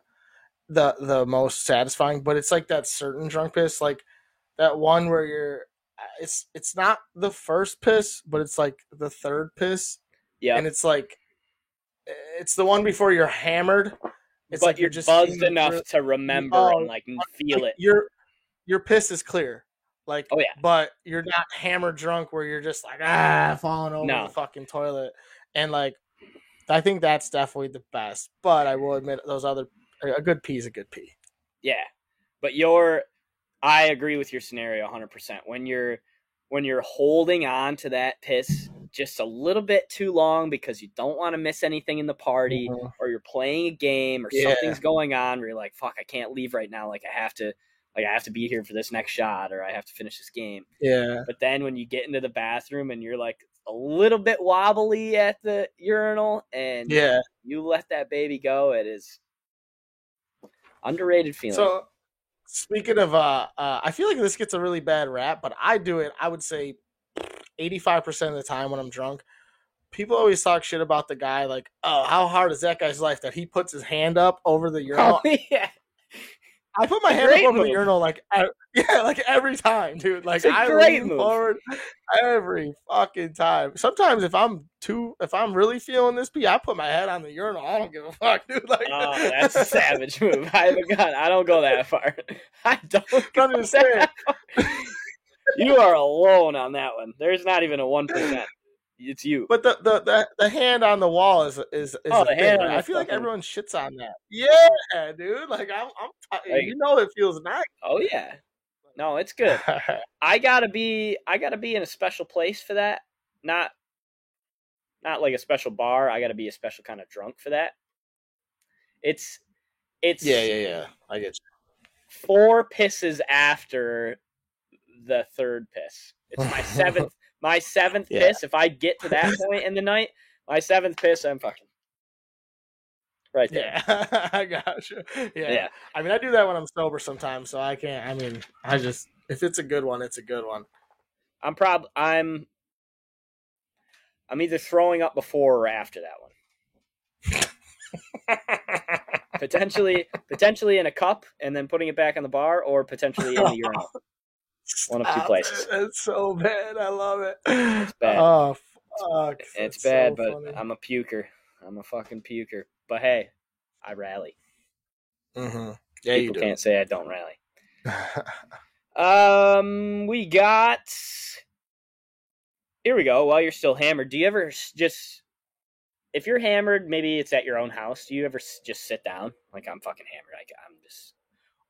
the the most satisfying, but it's like that certain drunk piss, like that one where you're uh, it's it's not the first piss, but it's like the third piss, yeah, and it's like it's the one before you're hammered. It's but like you're, you're just buzzed enough really- to remember Oh, and like feel it. Your your piss is clear. Like Oh, yeah. but you're not hammered drunk where you're just like ah falling over No. the fucking toilet. And like I think that's definitely the best. But I will admit those other a good pee is a good pee. Yeah, but you're. I agree with your scenario 100. percent When you're when you're holding on to that piss just a little bit too long because you don't want to miss anything in the party, Mhm. or you're playing a game, or Yeah. something's going on where you're like, "Fuck, I can't leave right now. Like I have to." Like I have to be here for this next shot, or I have to finish this game. Yeah. But then when you get into the bathroom and you're like a little bit wobbly at the urinal, and Yeah. you let that baby go, it is underrated feeling. So speaking of uh, uh I feel like this gets a really bad rap, but I do it, I would say 85% of the time when I'm drunk. People always talk shit about the guy like, "Oh, how hard is that guy's life that he puts his hand up over the oh, urinal?" oh, yeah, I put my hand up over the urinal like I, yeah, like every time, dude. Like I lean move. forward every fucking time. Sometimes if I'm too, if I'm really feeling this pee, I put my head on the urinal. I don't give a fuck, dude. Like oh, that's a savage move. I haven't gone. I don't go that far. I don't. I'm Go just saying. that far. You are alone on that one. There's not even a one percent. It's you. But the, the the the hand on the wall is is, is Oh, a the hand I feel like everyone shits on that. Yeah, dude. Like I'm, I'm t- Like- you know, it feels nice. Oh yeah. No, it's good. I gotta be. I gotta be in a special place for that. Not. Not like a special bar. I gotta be a special kind of drunk for that. It's. It's yeah, yeah, yeah. I get you. four pisses after the third piss. It's my seventh my seventh Yeah. piss. If I get to that point in the night, my seventh piss, I'm fucking right there. Yeah, I got you. Yeah. Yeah. I mean, I do that when I'm sober sometimes, so I can't. I mean, I just if it's a good one, it's a good one. I'm prob I'm I'm either throwing up before or after that one. Potentially potentially in a cup and then putting it back on the bar or potentially in the urinal. One of two places. it. It's so bad. I love it. It's bad. Oh fuck! It's That's so bad, but funny. I'm a puker. I'm a fucking puker. But hey, I rally. Mhm. Yeah, you People do. can't say I don't rally. Um, we got here we go. While you're still hammered, do you ever just, if you're hammered, maybe it's at your own house. Do you ever just sit down like I'm fucking hammered? Like I'm just,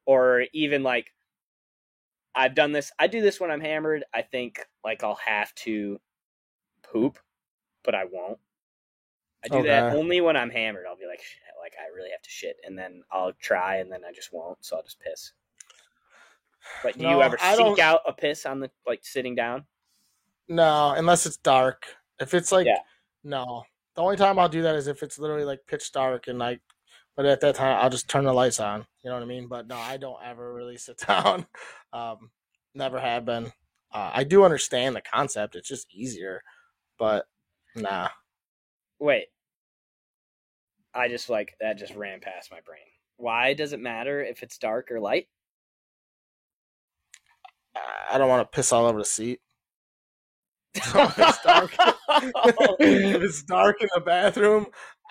or even like I've done this. I do this when I'm hammered. I think like I'll have to poop, but I won't. I do that only when I'm hammered. I'll be like, shit, like I really have to shit, and then I'll try, and then I just won't. So I'll just piss. But do you ever I seek don't- out a piss on the like sitting down? No, unless it's dark. If it's like Yeah. no, the only time I'll do that is if it's literally like pitch dark and like. But at that time, I'll just turn the lights on. You know what I mean? But no, I don't ever really sit down. Um, never have been. Uh, I do understand the concept. It's just easier, but nah. Wait. I just like that just ran past my brain. Why does it matter if it's dark or light? I don't want to piss all over the seat. So if it's dark, if it's dark in the bathroom,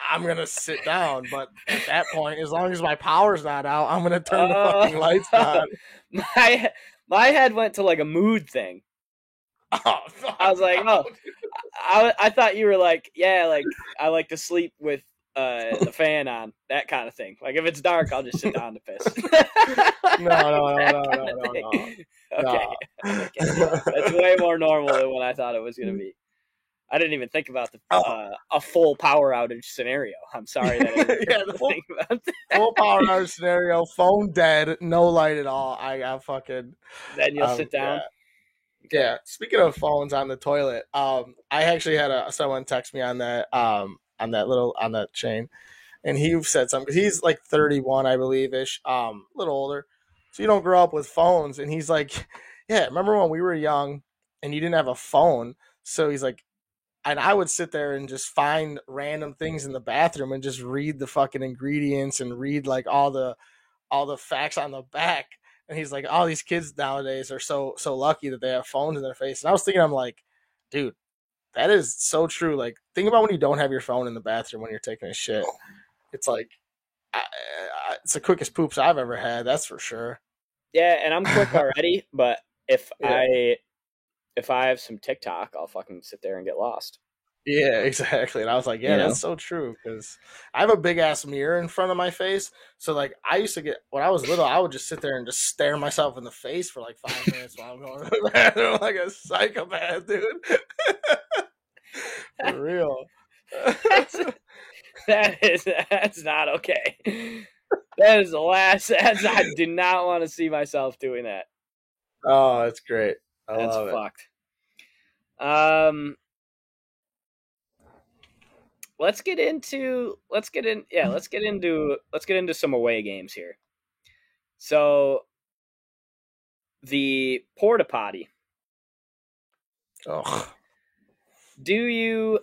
I'm gonna sit down. But at that point, as long as my power's not out, I'm gonna turn the Oh. fucking lights on. my my head went to like a mood thing. Oh, I was like, no. oh. I I thought you were like, yeah, like I like to sleep with uh the fan on, that kind of thing. Like if it's dark, I'll just sit down to piss. no, no, no, no, no, no, no. Okay. okay. That's way more normal than what I thought it was gonna be. I didn't even think about the Oh. uh, a full power outage scenario. I'm sorry that I Yeah, the full- about. Full power outage scenario, phone dead, no light at all. I got fucking. Then you'll um, sit down. Yeah. Yeah. Speaking of phones on the toilet, um, I actually had a someone text me on that um on that little on that chain, and he said something. he's like thirty one, I believe ish, um, a little older. So you don't grow up with phones, and he's like, yeah, remember when we were young and you didn't have a phone? So he's like, and I would sit there and just find random things in the bathroom and just read the fucking ingredients and read like all the all the facts on the back. And he's like, all these kids nowadays are so so lucky that they have phones in their face. And I was thinking, I'm like, dude, that is so true. Like, think about when you don't have your phone in the bathroom when you're taking a shit. It's like, I, I, it's the quickest poops I've ever had. That's for sure. Yeah, and I'm quick already, but if Yeah. I if I have some TikTok, I'll fucking sit there and get lost. Yeah, exactly. And I was like, yeah, You know? that's so true because I have a big ass mirror in front of my face. So like, I used to get when I was little, I would just sit there and just stare myself in the face for like five minutes while I'm going to the bathroom like a psychopath, dude. for real. That's, that is that's not okay. That is the last. That's, I do not want to see myself doing that. oh, that's great. I That's love it. Um, let's get into let's get in yeah let's get into let's get into some away games here. So the porta potty. Ugh. Do you?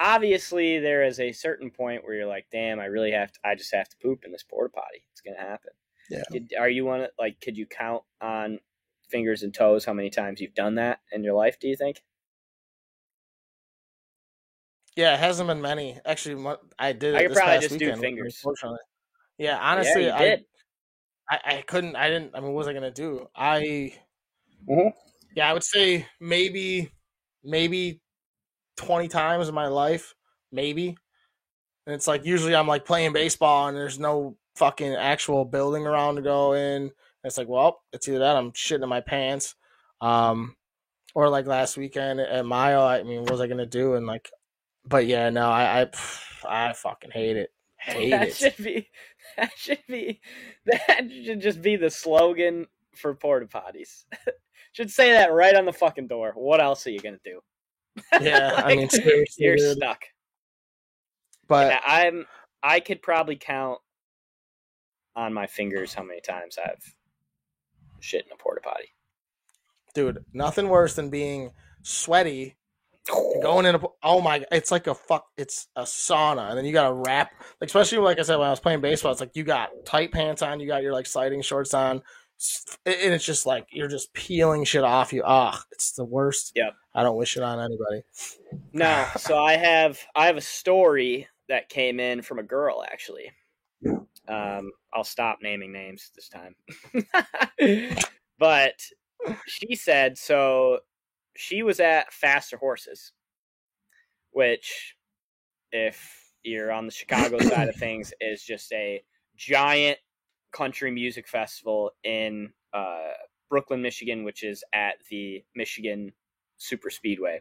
Obviously, there is a certain point where you're like, "Damn, I really have to. I just have to poop in this porta potty. It's gonna happen." Yeah. Did, are you one of like? Could you count on fingers and toes how many times you've done that in your life? Do you think? Yeah, it hasn't been many. Actually, I did. I could this probably just do weekend, fingers. Unfortunately. Yeah, honestly, yeah, I. I I couldn't. I didn't. I mean, what was I gonna do? I Mhm. yeah, I would say maybe maybe twenty times in my life, maybe. And it's like usually I'm like playing baseball and there's no fucking actual building around to go in. And it's like, well, it's either that I'm shitting in my pants, um, or like last weekend at Mayo. I mean, what was I gonna do? And like, but yeah, no, I I, I fucking hate it. Hate that it. should be. That should be. That should just be the slogan for porta potties. should say that right on the fucking door. What else are you gonna do? Yeah, I Like, mean, seriously, you're dude. stuck. but Yeah, I'm. I could probably count on my fingers how many times I've shit in a porta potty. dude, nothing worse than being sweaty going in a oh my it's like a fuck it's a sauna and then you gotta wrap like especially like i said when i was playing baseball it's like you got tight pants on you got your like sliding shorts on and it's just like you're just peeling shit off you ah it's the worst Yep. i don't wish it on anybody No, so I have I have a story that came in from a girl actually. Um, I'll stop naming names this time. but she said so she was at Faster Horses, which, if you're on the Chicago side of things, is just a giant country music festival in uh, Brooklyn, Michigan, which is at the Michigan Super Speedway.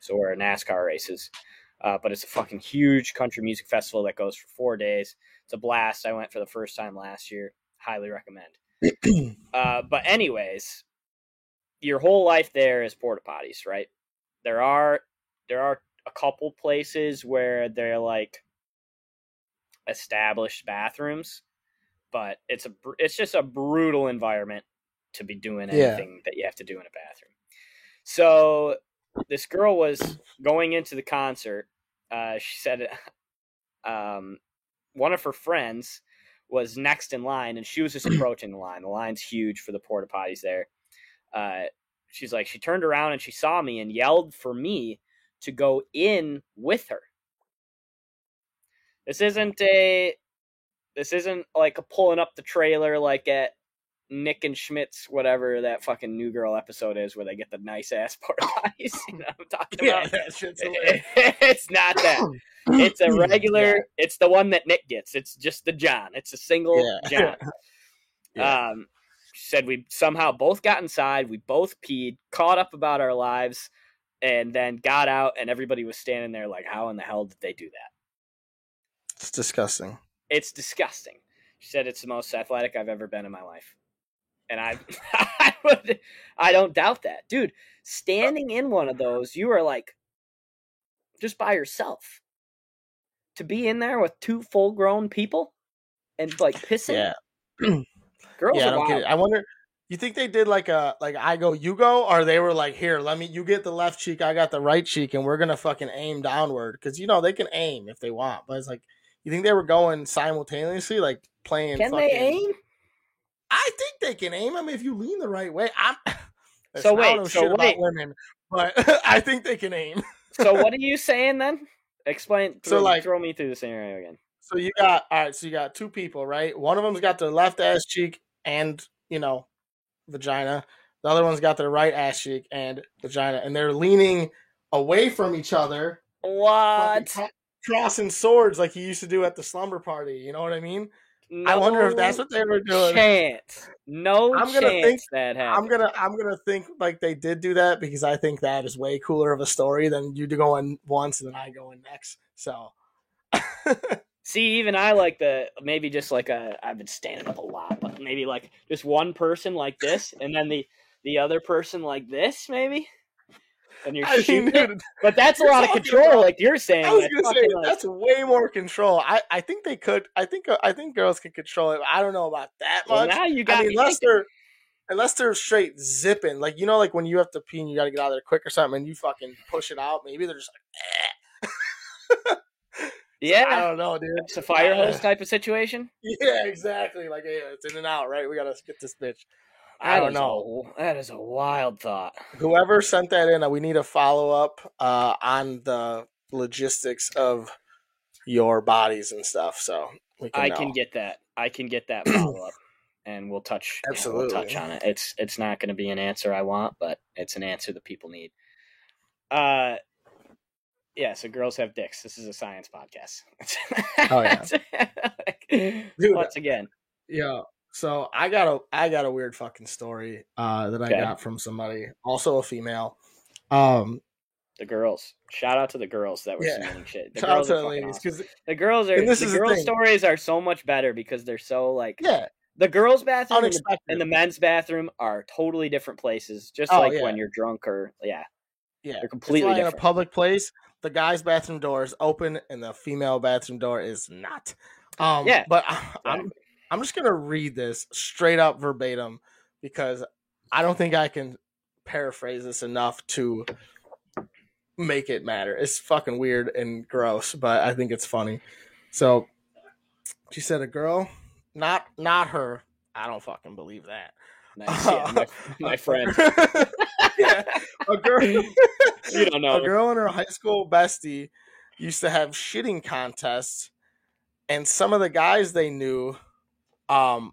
So where NASCAR races. Uh, but it's a fucking huge country music festival that goes for four days. It's a blast. I went for the first time last year. Highly recommend. uh, but anyways, your whole life there is porta potties, right? There are there are a couple places where they're like established bathrooms, but it's a it's just a brutal environment to be doing anything yeah. that you have to do in a bathroom. So this girl was going into the concert. Uh, she said um, one of her friends was next in line, and she was just approaching the line. The line's huge for the porta potties there. Uh, she's like, she turned around and she saw me and yelled for me to go in with her. This isn't a, this isn't like a pulling up the trailer like at Nick and Schmidt's whatever that fucking New Girl episode is where they get the nice ass porta potties. You know what I'm talking Yeah, about? that shit's it's not that. It's a regular. It's the one that Nick gets. It's just the John. It's a single Yeah. John. Yeah. Um, said we somehow both got inside. We both peed, caught up about our lives, and then got out. And everybody was standing there like, "How in the hell did they do that?" It's disgusting. It's disgusting. She said it's the most athletic I've ever been in my life, and I, I would, I don't doubt that, dude. Standing in one of those, you are like just by yourself. To be in there with two full-grown people and like pissing, Yeah. girls yeah, I are don't get wild. it. I wonder. You think they did like a like I go you go, or they were like here, let me you get the left cheek, I got the right cheek, and we're gonna fucking aim downward because you know they can aim if they want, but it's like you think they were going simultaneously, like playing. Can fucking, they aim? I think they can aim. them if you lean the right way, I'm. So wait, don't know so wait. women, but I think they can aim. So what are you saying then? Explain. So, Throw, like- throw me through the scenario again. So you got all right. So you got two people, right? One of them's got their left ass cheek and you know vagina. The other one's got their right ass cheek and vagina, and they're leaning away from each other, What? crossing swords like you used to do at the slumber party. You know what I mean? I wonder if that's what they were doing. Chance. No I'm gonna think- that happened. I'm gonna I'm gonna think like they did do that because I think that is way cooler of a story than you going once and then I going next. So See, even I like the maybe just like a. I've been standing up a lot, but maybe like just one person like this, and then the the other person like this, maybe. And you're I mean, shooting, it. but that's a lot of control, about- like you're saying. I was gonna say like- that's way more control. I, I think they could. I think I think girls can control it. I don't know about that well, much. now you got I mean, me unless thinking. they're unless they're straight zipping, like you know, like when you have to pee and you got to get out of there quick or something, and you fucking push it out. Maybe they're just like, eh. I don't know, dude. it's a fire hose type of situation. Yeah, exactly. Like, yeah, it's in and out, right? We gotta get this bitch. I don't know. a- that is a wild thought. Whoever sent that in, uh, we need a follow up uh, on the logistics of your bodies and stuff. So we can I know. can get that. I can get that follow up, and we'll touch. Absolutely. we'll touch on it. It's it's not going to be an answer I want, but it's an answer that people need. Uh, yeah. So girls have dicks. This is a science podcast. Oh, yeah. Dude, once again, Yeah. So I got a I got a weird fucking story uh, that I Okay. got from somebody, also a female. Um, the girls. Shout out to the girls that were Yeah. submitting shit. The shout out girls to are the ladies awesome. The girls are. This the is the girls' thing. stories are so much better because they're so like yeah, the girls' bathroom and the, and the men's bathroom are totally different places. Just Oh, like yeah. when you're drunk or yeah, yeah, they're completely like in a public place. The guy's bathroom door is open and the female bathroom door is not. Um, Yeah, but I, I'm I'm just gonna read this straight up verbatim because I don't think I can paraphrase this enough to make it matter. It's fucking weird and gross, but I think it's funny. So she said a girl, not not her. I don't fucking believe that. Nice, yeah, my, my friend. yeah, a girl. you don't know. a girl and her high school bestie used to have shitting contests, and some of the guys they knew, um,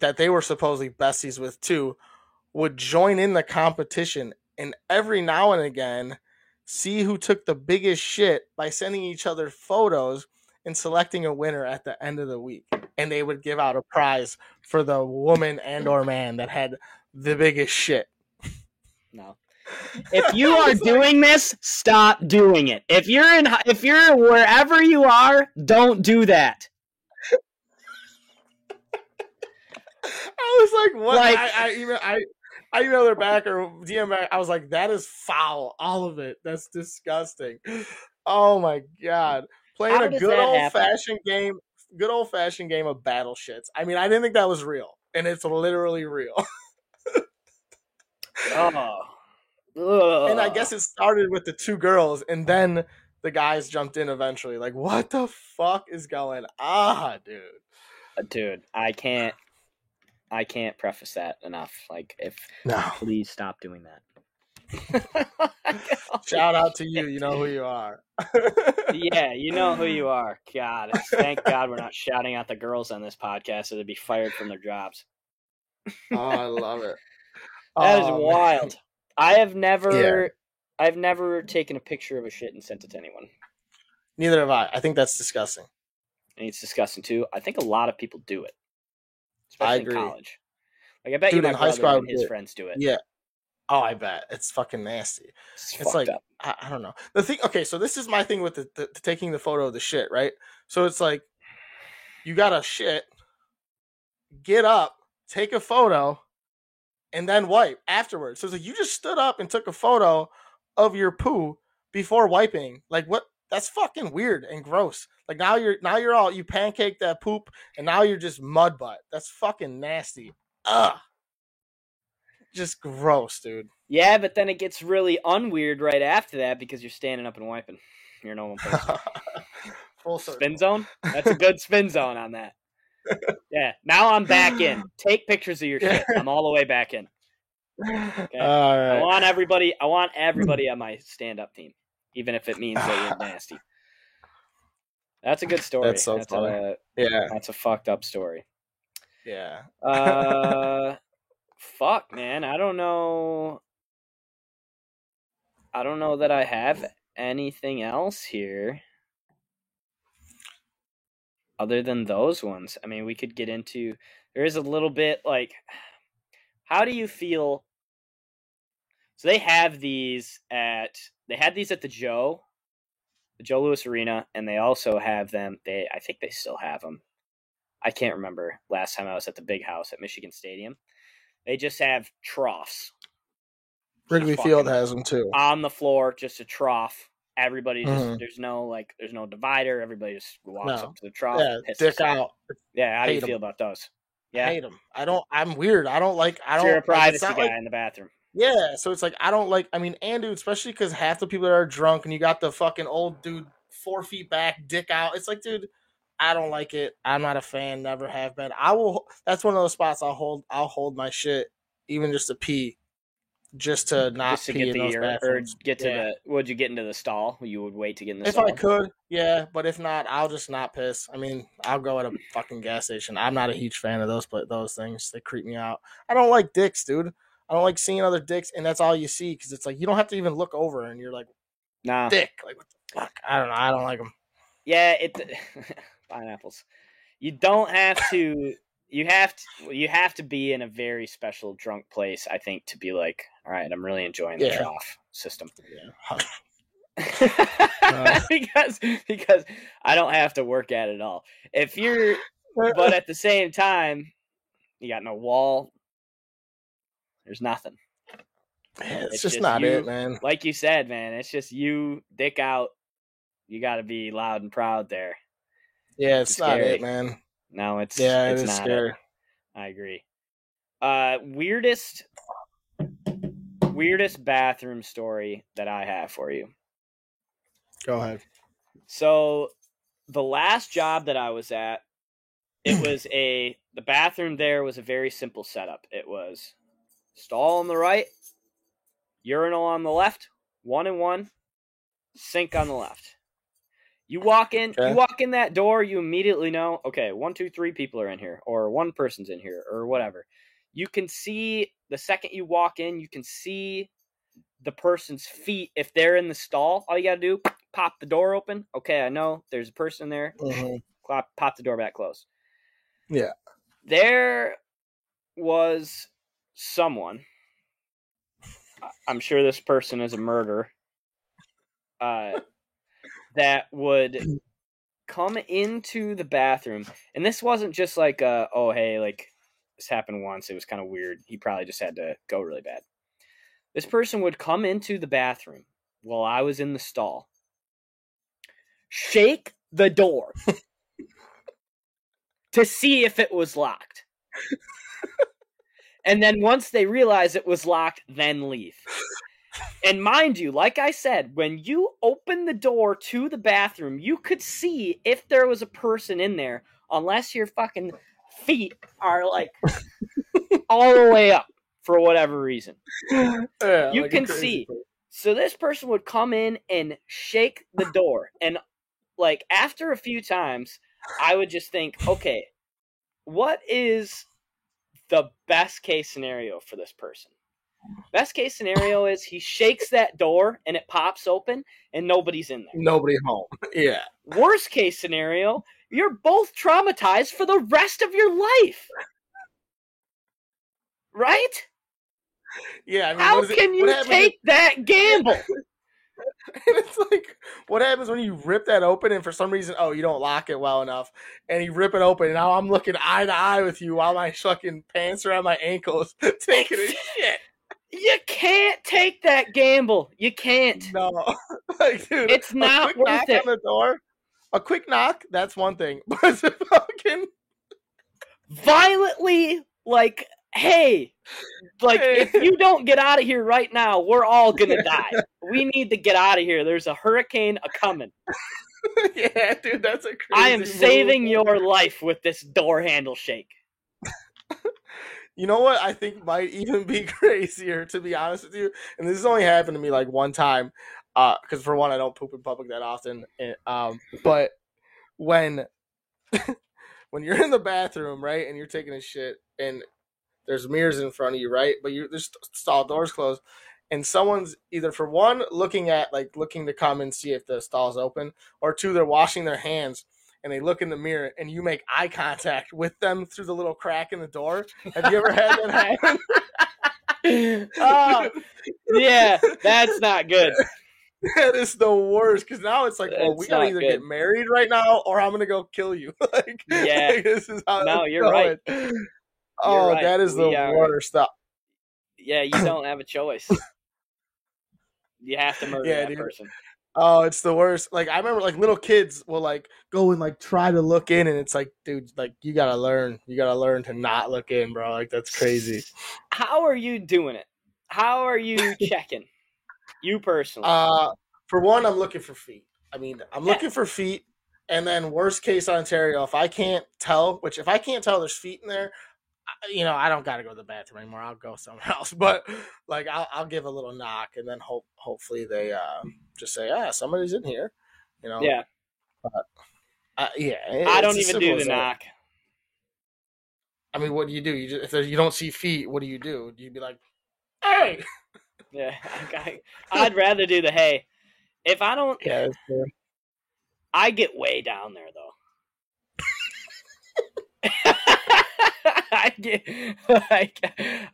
that they were supposedly besties with too, would join in the competition and every now and again see who took the biggest shit by sending each other photos and selecting a winner at the end of the week. And they would give out a prize for the woman and or man that had the biggest shit. No. If you are doing this, stop doing it. If you're in if you're wherever you are, don't do that. I was like, what? Like- I, I even I I emailed her back or DM back. I was like, that is foul. All of it. That's disgusting. Oh my god. Playing a good old happen? fashioned game, good old fashioned game of battle shits. I mean, I didn't think that was real, and it's literally real. Oh. Ugh. and I guess it started with the two girls, and then the guys jumped in eventually. Like, what the fuck is going on, dude? Uh, dude, I can't I can't preface that enough. Like if No. please stop doing that. Shout out to you. You know who you are. yeah, you know who you are. God, thank God we're not shouting out the girls on this podcast so they'd be fired from their jobs. Oh, I love it. That is Oh, man. wild. I have never I've never taken a picture of a shit and sent it to anyone. Neither have I. I think that's disgusting. And it's disgusting too. I think a lot of people do it. I agree. in college. Like I bet you Dude, my in high school, and his friends do it. Yeah. Oh, I bet it's fucking nasty. It's, It's like up. I, I don't know. The thing. Okay, so this is my thing with the, the, the taking the photo of the shit, right? So it's like you got to shit, get up, take a photo, and then wipe afterwards. So it's like you just stood up and took a photo of your poo before wiping. Like what? That's fucking weird and gross. Like now you're now you're all you pancake that poop, and now you're just mud butt. That's fucking nasty. Ugh. Just gross, dude. Yeah, but then it gets really unweird right after that because you're standing up and wiping. You're no one person. Full circle. spin zone? That's a good spin zone on that. Yeah. Now I'm back in. Take pictures of your shit. I'm all the way back in. All I want everybody I want everybody on my stand up team. Even if it means that you're nasty. That's a good story. That's so funny. A, Yeah. that's a fucked up story. Yeah. Uh, fuck, man. I don't know. I don't know that I have anything else here other than those ones. I mean, we could get into. There is a little bit like, how do you feel? So they have these at. They had these at the Joe, the Joe Louis Arena, and they also have them. They, I think they still have them. I can't remember last time I was at the big house at Michigan Stadium. They just have troughs Wrigley Field has them too. on the floor, just a trough. Everybody just Mhm. there's no like there's no divider. Everybody just walks No. up to the trough. Yeah, dick out. Yeah, how do you 'em. feel about those? Yeah, I hate them. I don't. I'm weird. I don't like. I don't. you're a like, privacy not guy like- in the bathroom. Yeah. So it's like I don't like. I mean, and dude, especially because half the people that are drunk, and you got the fucking old dude four feet back, dick out. It's like, dude, I don't like it. I'm not a fan. Never have been. I will. That's one of those spots I'll hold. I'll hold my shit, even just to pee, just to not Just to pee get in the those or get to Yeah. the would you get into the stall? You would wait to get in the If stall. I could, yeah, but if not, I'll just not piss. I mean, I'll go at a fucking gas station. I'm not a huge fan of those pla- those things. They creep me out. I don't like dicks, dude. I don't like seeing other dicks, and that's all you see because it's like you don't have to even look over, and you're like, Nah. dick, like what the fuck? I don't know. I don't like them. Yeah, it pineapples. You don't have to. You have to. You have to be in a very special drunk place, I think, to be like, all right, I'm really enjoying the Yeah. trough system. Uh. because because I don't have to work at it all. If you're, but at the same time, you got no wall. There's nothing. Man, it's, it's just, just not you. it, man. Like you said, man, it's just you, dick out. You got to be loud and proud there. Yeah, it's, it's not it, man. No, it's Yeah, it it's is not scary. I agree. Uh, weirdest, weirdest bathroom story that I have for you. Go ahead. So, the last job that I was at, it was a the bathroom there was a very simple setup. It was stall on the right, urinal on the left, one and one, sink on the left. You walk in, Okay. you walk in that door, you immediately know, okay, one, two, three people are in here, or one person's in here, or whatever. You can see the second you walk in, you can see the person's feet if they're in the stall. All you gotta do pop the door open. Okay, I know there's a person there. Mhm. Pop, pop the door back close. Yeah. There was someone. I'm sure this person is a murderer. Uh, that would come into the bathroom, and this wasn't just like, uh, oh hey, like this happened once. It was kind of weird. He probably just had to go really bad. This person would come into the bathroom while I was in the stall, shake the door to see if it was locked. and then once they realize it was locked, then leave. And mind you, like I said, when you open the door to the bathroom, you could see if there was a person in there, unless your fucking feet are like all the way up for whatever reason. Yeah, You like can see. person. So this person would come in and shake the door. And like after a few times, I would just think, okay, what is the best case scenario for this person? Best case scenario is he shakes that door and it pops open and nobody's in there. Nobody home. Yeah. Worst case scenario, you're both traumatized for the rest of your life. Right? Yeah. I mean, How is it- can you take that gamble? it's like what happens when you rip that open and for some reason oh you don't lock it well enough and you rip it open and now i'm looking eye to eye with you while my fucking pants are around my ankles taking a shit You can't take that gamble. You can't. no like dude It's a not quick worth knock it. on the door a quick knock that's one thing but it's fucking Violently, like, hey, like if you don't get out of here right now, we're all gonna die. We need to get out of here. There's a hurricane a coming. yeah dude that's a crazy I am move. saving your life with this door handle shake. You know what I think might even be crazier, to be honest with you, and this has only happened to me like one time, because for one, I don't poop in public that often. and, um, but when when you're in the bathroom, right, and you're taking a shit, and there's mirrors in front of you, right, but you there's stall doors closed, and someone's either for one looking at like looking to come and see if the stall's open, or two they're washing their hands and they look in the mirror and you make eye contact with them through the little crack in the door. Have you ever had that happen? Oh, yeah, that's not good. that is the worst because now it's like, well, we gotta either good. get married right now or I'm gonna go kill you. like, Yeah. like, this is how No, it's you're right. Oh, right. that is the We are- worst stuff. Yeah, you don't have a choice. You have to murder Yeah, that dude. person. Oh, it's the worst. Like I remember, like little kids will like go and like try to look in, and it's like, dude, like you gotta learn. You gotta learn to not look in, bro. Like that's crazy. How are you doing it? How are you checking? You personally. Uh, for one, I'm looking for feet. I mean, I'm Yeah. looking for feet, and then worst case Ontario, if I can't tell, which if I can't tell there's feet in there, you know, I don't got to go to the bathroom anymore. I'll go somewhere else. But like, I'll, I'll give a little knock, and then hope hopefully they uh, just say, ah, somebody's in here. You know, yeah, uh, yeah. I don't even do the knock. I mean, what do you do? You just, if there- you don't see feet, what do you do? Do you be like, hey? Yeah, I, I'd rather do the hey. If I don't, Yeah. I get way down there though. I get like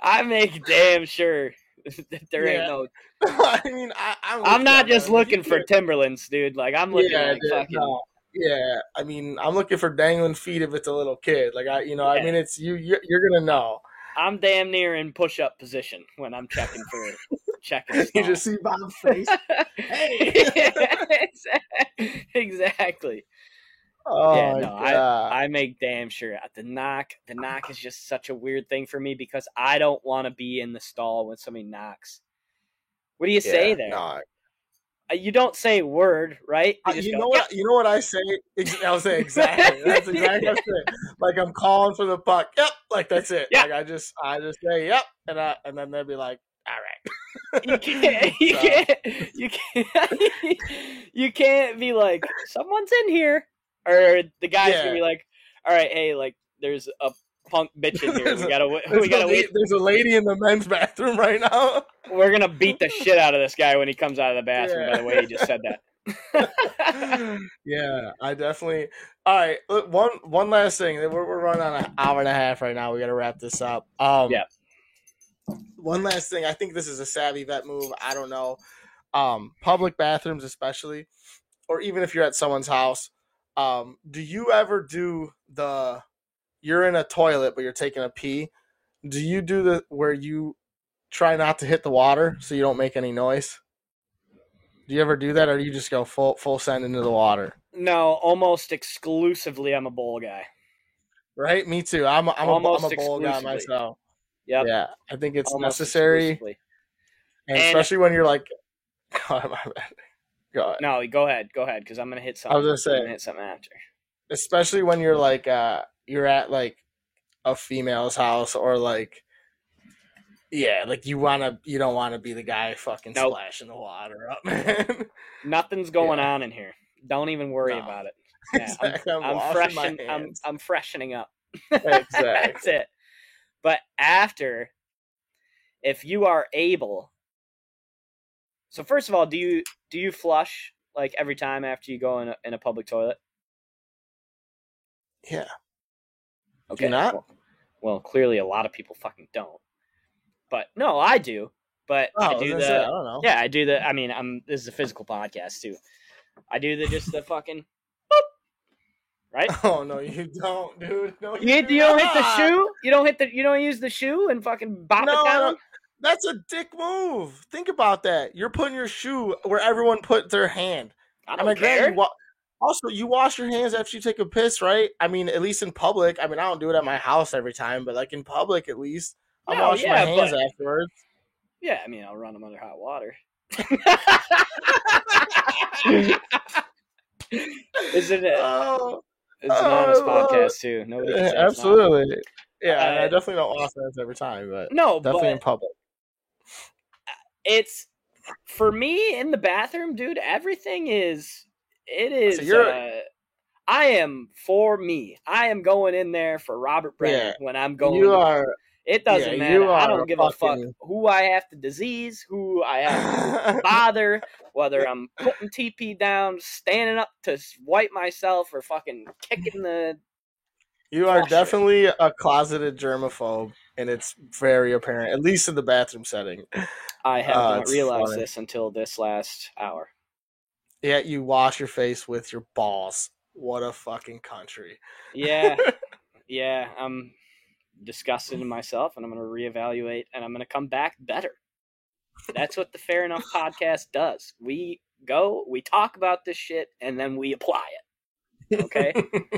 I make damn sure that there Yeah. ain't no. I mean, I, I'm, I'm not just looking for Timberlands, dude. Like I'm looking yeah, like dude, fucking. no. yeah. I mean, I'm looking for dangling feet if it's a little kid. Like I, you know, I mean, it's you. You're, you're gonna know. I'm damn near in push up position when I'm checking for it. checking. you just see Bob's face. hey. exactly. Oh Yeah, no, I- I make damn sure the knock. The knock is just such a weird thing for me because I don't want to be in the stall when somebody knocks. What do you say there? no, Uh, You don't say word, right? Uh, you go, know what? You know what I say? I'll say exactly. That's exactly what I say. Like I'm calling for the puck. Yep. Like that's it. Yeah. Like I just, I just say yep, and I, and then they'll be like, all right. You can't. You So- can't. You can't. you can't be like someone's in here, or the guy's Yeah. gonna be like, "All right, hey, like there's a punk bitch in here. We gotta, There's, we gotta la- wait. there's a lady in the men's bathroom right now. We're gonna beat the shit out of this guy when he comes out of the bathroom. By the way, he just said that. yeah, I definitely. All right, one one last thing. We're, we're running on an hour and a half right now. We got to wrap this up. Um, Yeah. One last thing. I think this is a savvy vet move. I don't know. Um, public bathrooms, especially, or even if you're at someone's house. Um, do you ever do the? You're in a toilet, but you're taking a pee. Do you do the where you try not to hit the water so you don't make any noise? Do you ever do that, or do you just go full full send into the water? no, almost exclusively, I'm a bowl guy. Right, me too. I'm a, I'm, a, I'm a bowl guy myself. Yep. Yeah, I think it's Almost necessary, and And- especially when you're like, God, my bad. Go ahead. No, go ahead, go ahead, because I'm gonna hit something. I was gonna I'm say, hit something after. especially when you're like, uh, you're at like a female's house or like, yeah, like you wanna, you don't want to be the guy fucking Nope. splashing the water up, man. Nothing's going Yeah. on in here. Don't even worry No. about it. Yeah, I'm, exactly. I'm, I'm washing freshen, I'm. I'm freshening up. Exactly. That's it. But after, if you are able, so first of all, do you do you flush like every time after you go in a, in a public toilet? yeah. Okay. Do not? Well, well, clearly a lot of people fucking don't. But no, I do. But Oh, I do the say, I don't know. yeah, I do the. I mean, I'm this is a physical podcast too. I do the just the fucking right. Oh no, you don't, dude. No, You, hit, do you don't hit the shoe. You don't hit the. You don't use the shoe and fucking bop No, it down. That's a dick move. Think about that. You're putting your shoe where everyone put their hand. I I don't mean, care. you wa- also you wash your hands after you take a piss, right? I mean, at least in public. I mean, I don't do it at my house every time, but like in public, at least I'm No, washing yeah, my hands but- afterwards. Yeah, I mean, I'll run them under hot water. Is it? A, Oh, it's an honest I podcast too. Nobody. can yeah, say it's not. absolutely. Yeah, and I Uh, definitely don't wash hands every time, but No, definitely in public. It's for me in the bathroom, dude. Everything is. It is. you're- uh, I am for me. I am going in there for Robert Brennan Yeah. when I'm going. You are It doesn't yeah, matter. I don't give a fuck who I have to disease, who I have to bother, whether I'm putting TP down, standing up to wipe myself, or fucking kicking the. You are it. definitely a closeted germaphobe, and it's very apparent, at least in the bathroom setting. I have Oh, not realized funny. this until this last hour. Yet you wash your face with your balls. What a fucking country. Yeah, yeah. I'm disgusted in myself, and I'm going to reevaluate, and I'm going to come back better. That's what the Fair Enough podcast does. We go, we talk about this shit, and then we apply it. Okay,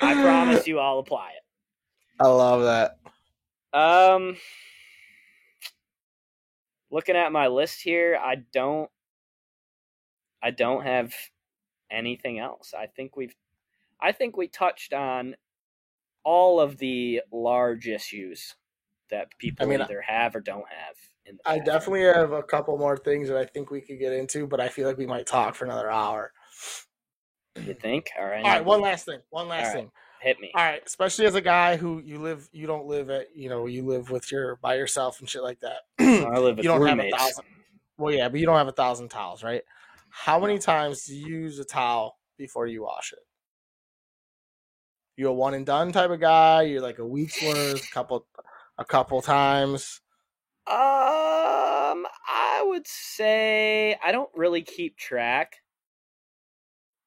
I promise you, I'll apply it. I love that. Um, looking at my list here, I don't, I don't have anything else. I think we've, I think we touched on all of the large issues that people I mean, either have or don't have. In the I definitely have a couple more things that I think we could get into, but I feel like we might talk for another hour. You think? All right. All right, one last thing. One last right. thing. Hit me. All right, especially as a guy who you live, you don't live at, you know, you live with your by yourself and shit like that. I live with you don't have a roommates. thousand. Well, yeah, but you don't have a thousand towels, right? How many times do you use a towel before you wash it? You a one and done type of guy? You're like a week's worth, couple, a couple times. Um, I would say I don't really keep track,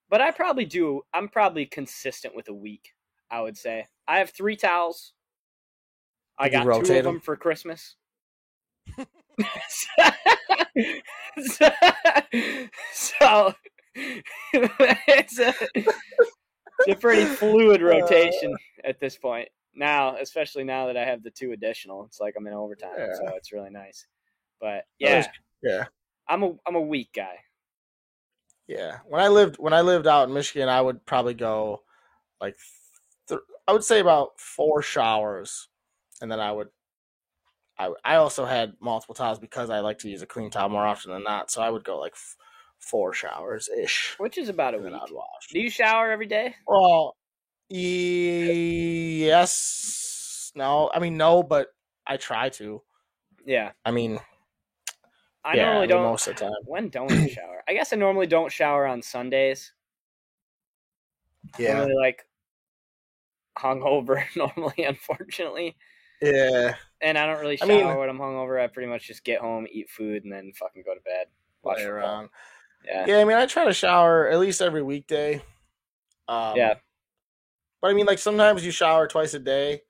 but I probably do. I'm probably consistent with a week. I would say I have three towels. I got two of them for Christmas. so, so it's a, it's a pretty fluid Uh. rotation at this point now, especially now that I have the two additional. It's like I'm in overtime, Yeah. so it's really nice. But yeah, is- Yeah, I'm a I'm a weak guy. yeah. When I lived when I lived out in Michigan, I would probably go like th- I would say about four showers, and then I would. I, I also had multiple towels because I like to use a clean towel more often than not. So I would go like f- four showers ish, Which is about a week. I'd wash. Do you shower every day? Well, Yes. No. I mean, no, but I try to. Yeah. I mean, I yeah, normally don't. most of the time. When don't you shower? I guess I normally don't shower on Sundays. Yeah. really like hungover normally, unfortunately. Yeah. And I don't really I shower mean- when I'm hungover. I pretty much just get home, eat food, and then fucking go to bed. Watch Play around. Yeah. Yeah. I mean, I try to shower at least every weekday. Um, Yeah. But I mean, like sometimes you shower twice a day.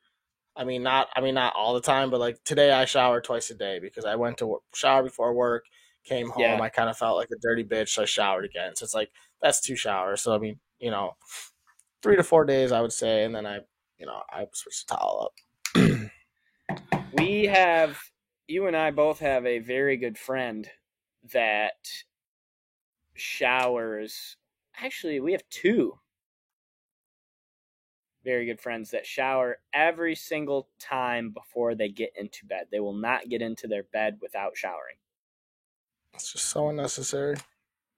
I mean, not. I mean, not all the time, but like today I showered twice a day because I went to work, shower before work, came home. Yeah. I kind of felt like a dirty bitch, so I showered again. So it's like that's two showers. So I mean, you know, three to four days, I would say, and then I, you know, I switch the towel up. We have you and I both have a very good friend that showers. Actually, we have two very good friends that shower every single time before they get into bed. They will not get into their bed without showering. It's just so unnecessary.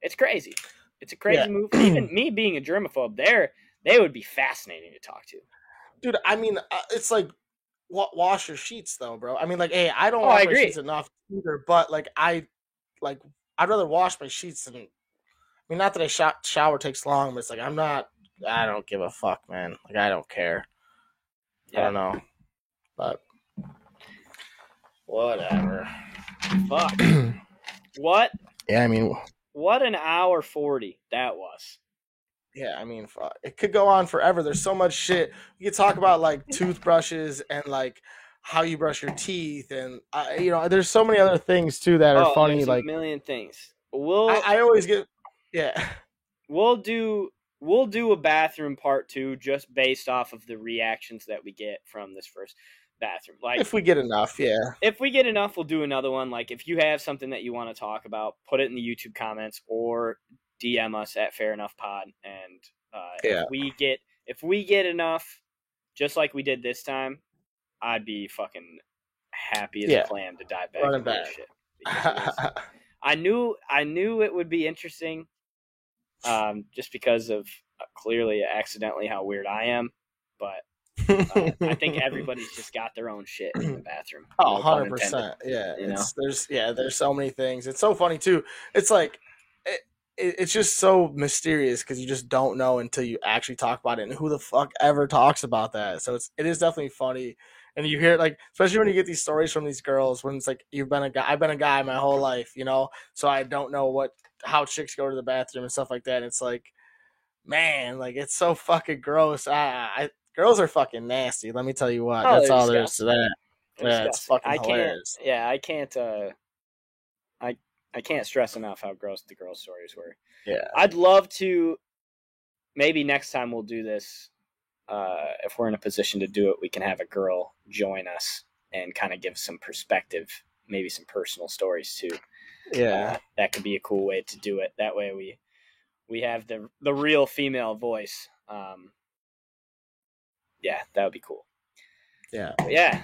It's crazy. It's a crazy Yeah. move. Even me being a germaphobe, there they would be fascinating to talk to. dude. I mean, uh, it's like wa- wash your sheets, though, bro. I mean, like, hey, I don't Oh, wash I my sheets enough either, but like, I like, I'd rather wash my sheets than. I mean, not that a sho- shower takes long, but it's like I'm not. I don't give a fuck, man. Like, I don't care. I don't know, but whatever. Fuck. what? yeah, I mean, What an hour forty that was. Yeah, I mean, it could go on forever. There's so much shit. We could talk about like toothbrushes and like how you brush your teeth, and uh, you know, there's so many other things too that are Oh, funny. there's Like, a million things. We'll I, I always get, yeah, we'll do we'll do a bathroom part two just based off of the reactions that we get from this first bathroom. Like if we get enough, yeah, if we get enough, we'll do another one. Like if you have something that you want to talk about, put it in the YouTube comments or DM us at Fair Enough Pod. And uh, Yeah. if we get if we get enough, just like we did this time, I'd be fucking happy as Yeah. a clam to dive back into this shit. Because it was- I knew I knew it would be interesting, um, just because of uh, clearly accidentally how weird I am. But uh, I think everybody's just got their own shit in the bathroom. Oh, No pun 100 intended. percent. Yeah, you know? it's, there's yeah, there's so many things. It's so funny too. It's like it's just so mysterious because you just don't know until you actually talk about it, and who the fuck ever talks about that? So it's it is definitely funny, and you hear it like especially when you get these stories from these girls when it's like you've been a guy, I've been a guy my whole life, you know, so I don't know what how chicks go to the bathroom and stuff like that. And it's like, man, like it's so fucking gross. I, I girls are fucking nasty. Let me tell you what. Oh, That's all there is to that. They're Yeah, it's fucking I can't. hilarious. Yeah, I can't. Uh, I can't stress enough how gross the girl stories were. Yeah. I'd love to. Maybe next time we'll do this. Uh, if we're in a position to do it, we can have a girl join us and kind of give some perspective, maybe some personal stories too. Yeah. Uh, that could be a cool way to do it. That way we we have the the real female voice. Um, yeah, that would be cool. Yeah. But yeah,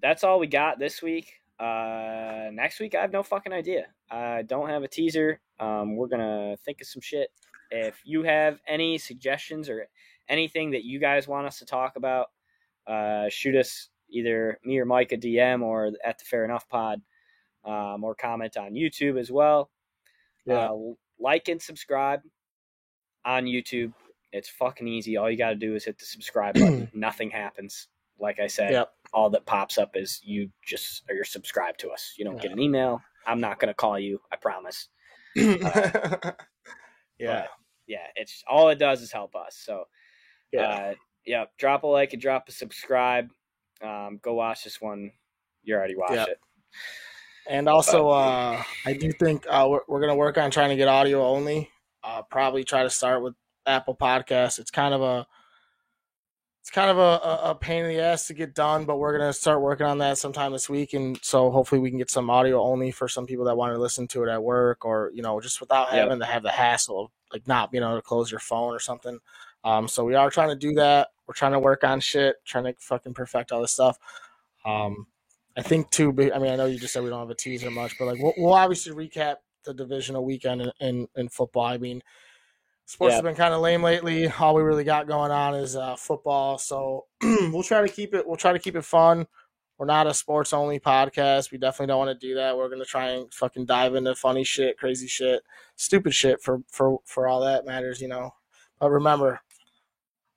that's all we got this week. Uh, next week, I have no fucking idea. I don't have a teaser. Um, we're gonna think of some shit. If you have any suggestions or anything that you guys want us to talk about, uh, shoot us either me or Mike a DM or at the Fair Enough Pod, um, or comment on YouTube as well. Yeah. Uh, like and subscribe on YouTube. It's fucking easy. All you got to do is hit the subscribe button. Nothing happens. Like I said, Yep. All that pops up is you just or you're subscribed to us. You don't get an email. I'm not gonna call you. I promise. yeah. Yeah, it's all it does is help us. So Yeah. uh, yeah, drop a like and drop a subscribe. Um, go watch this one. You already watched Yep. it. And also, uh, I do think uh, we're, we're going to work on trying to get audio only. Uh, probably try to start with Apple Podcasts. It's kind of a it's kind of a, a, pain in the ass to get done, but we're gonna start working on that sometime this week, and so hopefully we can get some audio only for some people that want to listen to it at work, or you know, just without Yep. having to have the hassle of like not being able to close your phone or something. Um, so we are trying to do that. We're trying to work on shit, trying to fucking perfect all this stuff. Um, I think too. I mean, I know you just said we don't have a teaser much, but like we'll, we'll obviously recap the divisional weekend in, in in football. I mean, Sports Yeah. have been kind of lame lately. All we really got going on is uh, football. So we'll try to keep it. We'll try to keep it fun. We're not a sports only podcast. We definitely don't want to do that. We're gonna try and fucking dive into funny shit, crazy shit, stupid shit for for for all that matters, you know. But remember,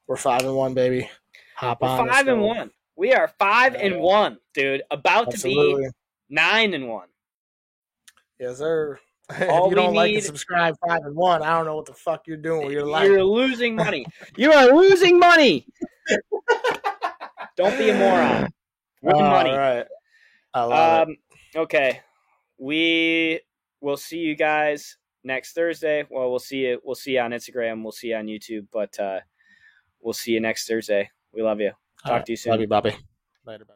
we're five and one, baby. Hop We're on. five and go. one. We are five and one, dude. About Absolutely. to be nine and one. Yes, sir. All if you we don't like need- and subscribe five and one, I don't know what the fuck you're doing with your life. You're losing money. you are losing money. Don't be a moron. Win money. All right. I love it. Um, okay, we will see you guys next Thursday. Well, we'll see you. We'll see you on Instagram. We'll see you on YouTube. But uh, we'll see you next Thursday. We love you. Talk right. to you soon. Love you, Bobby. Later, bud.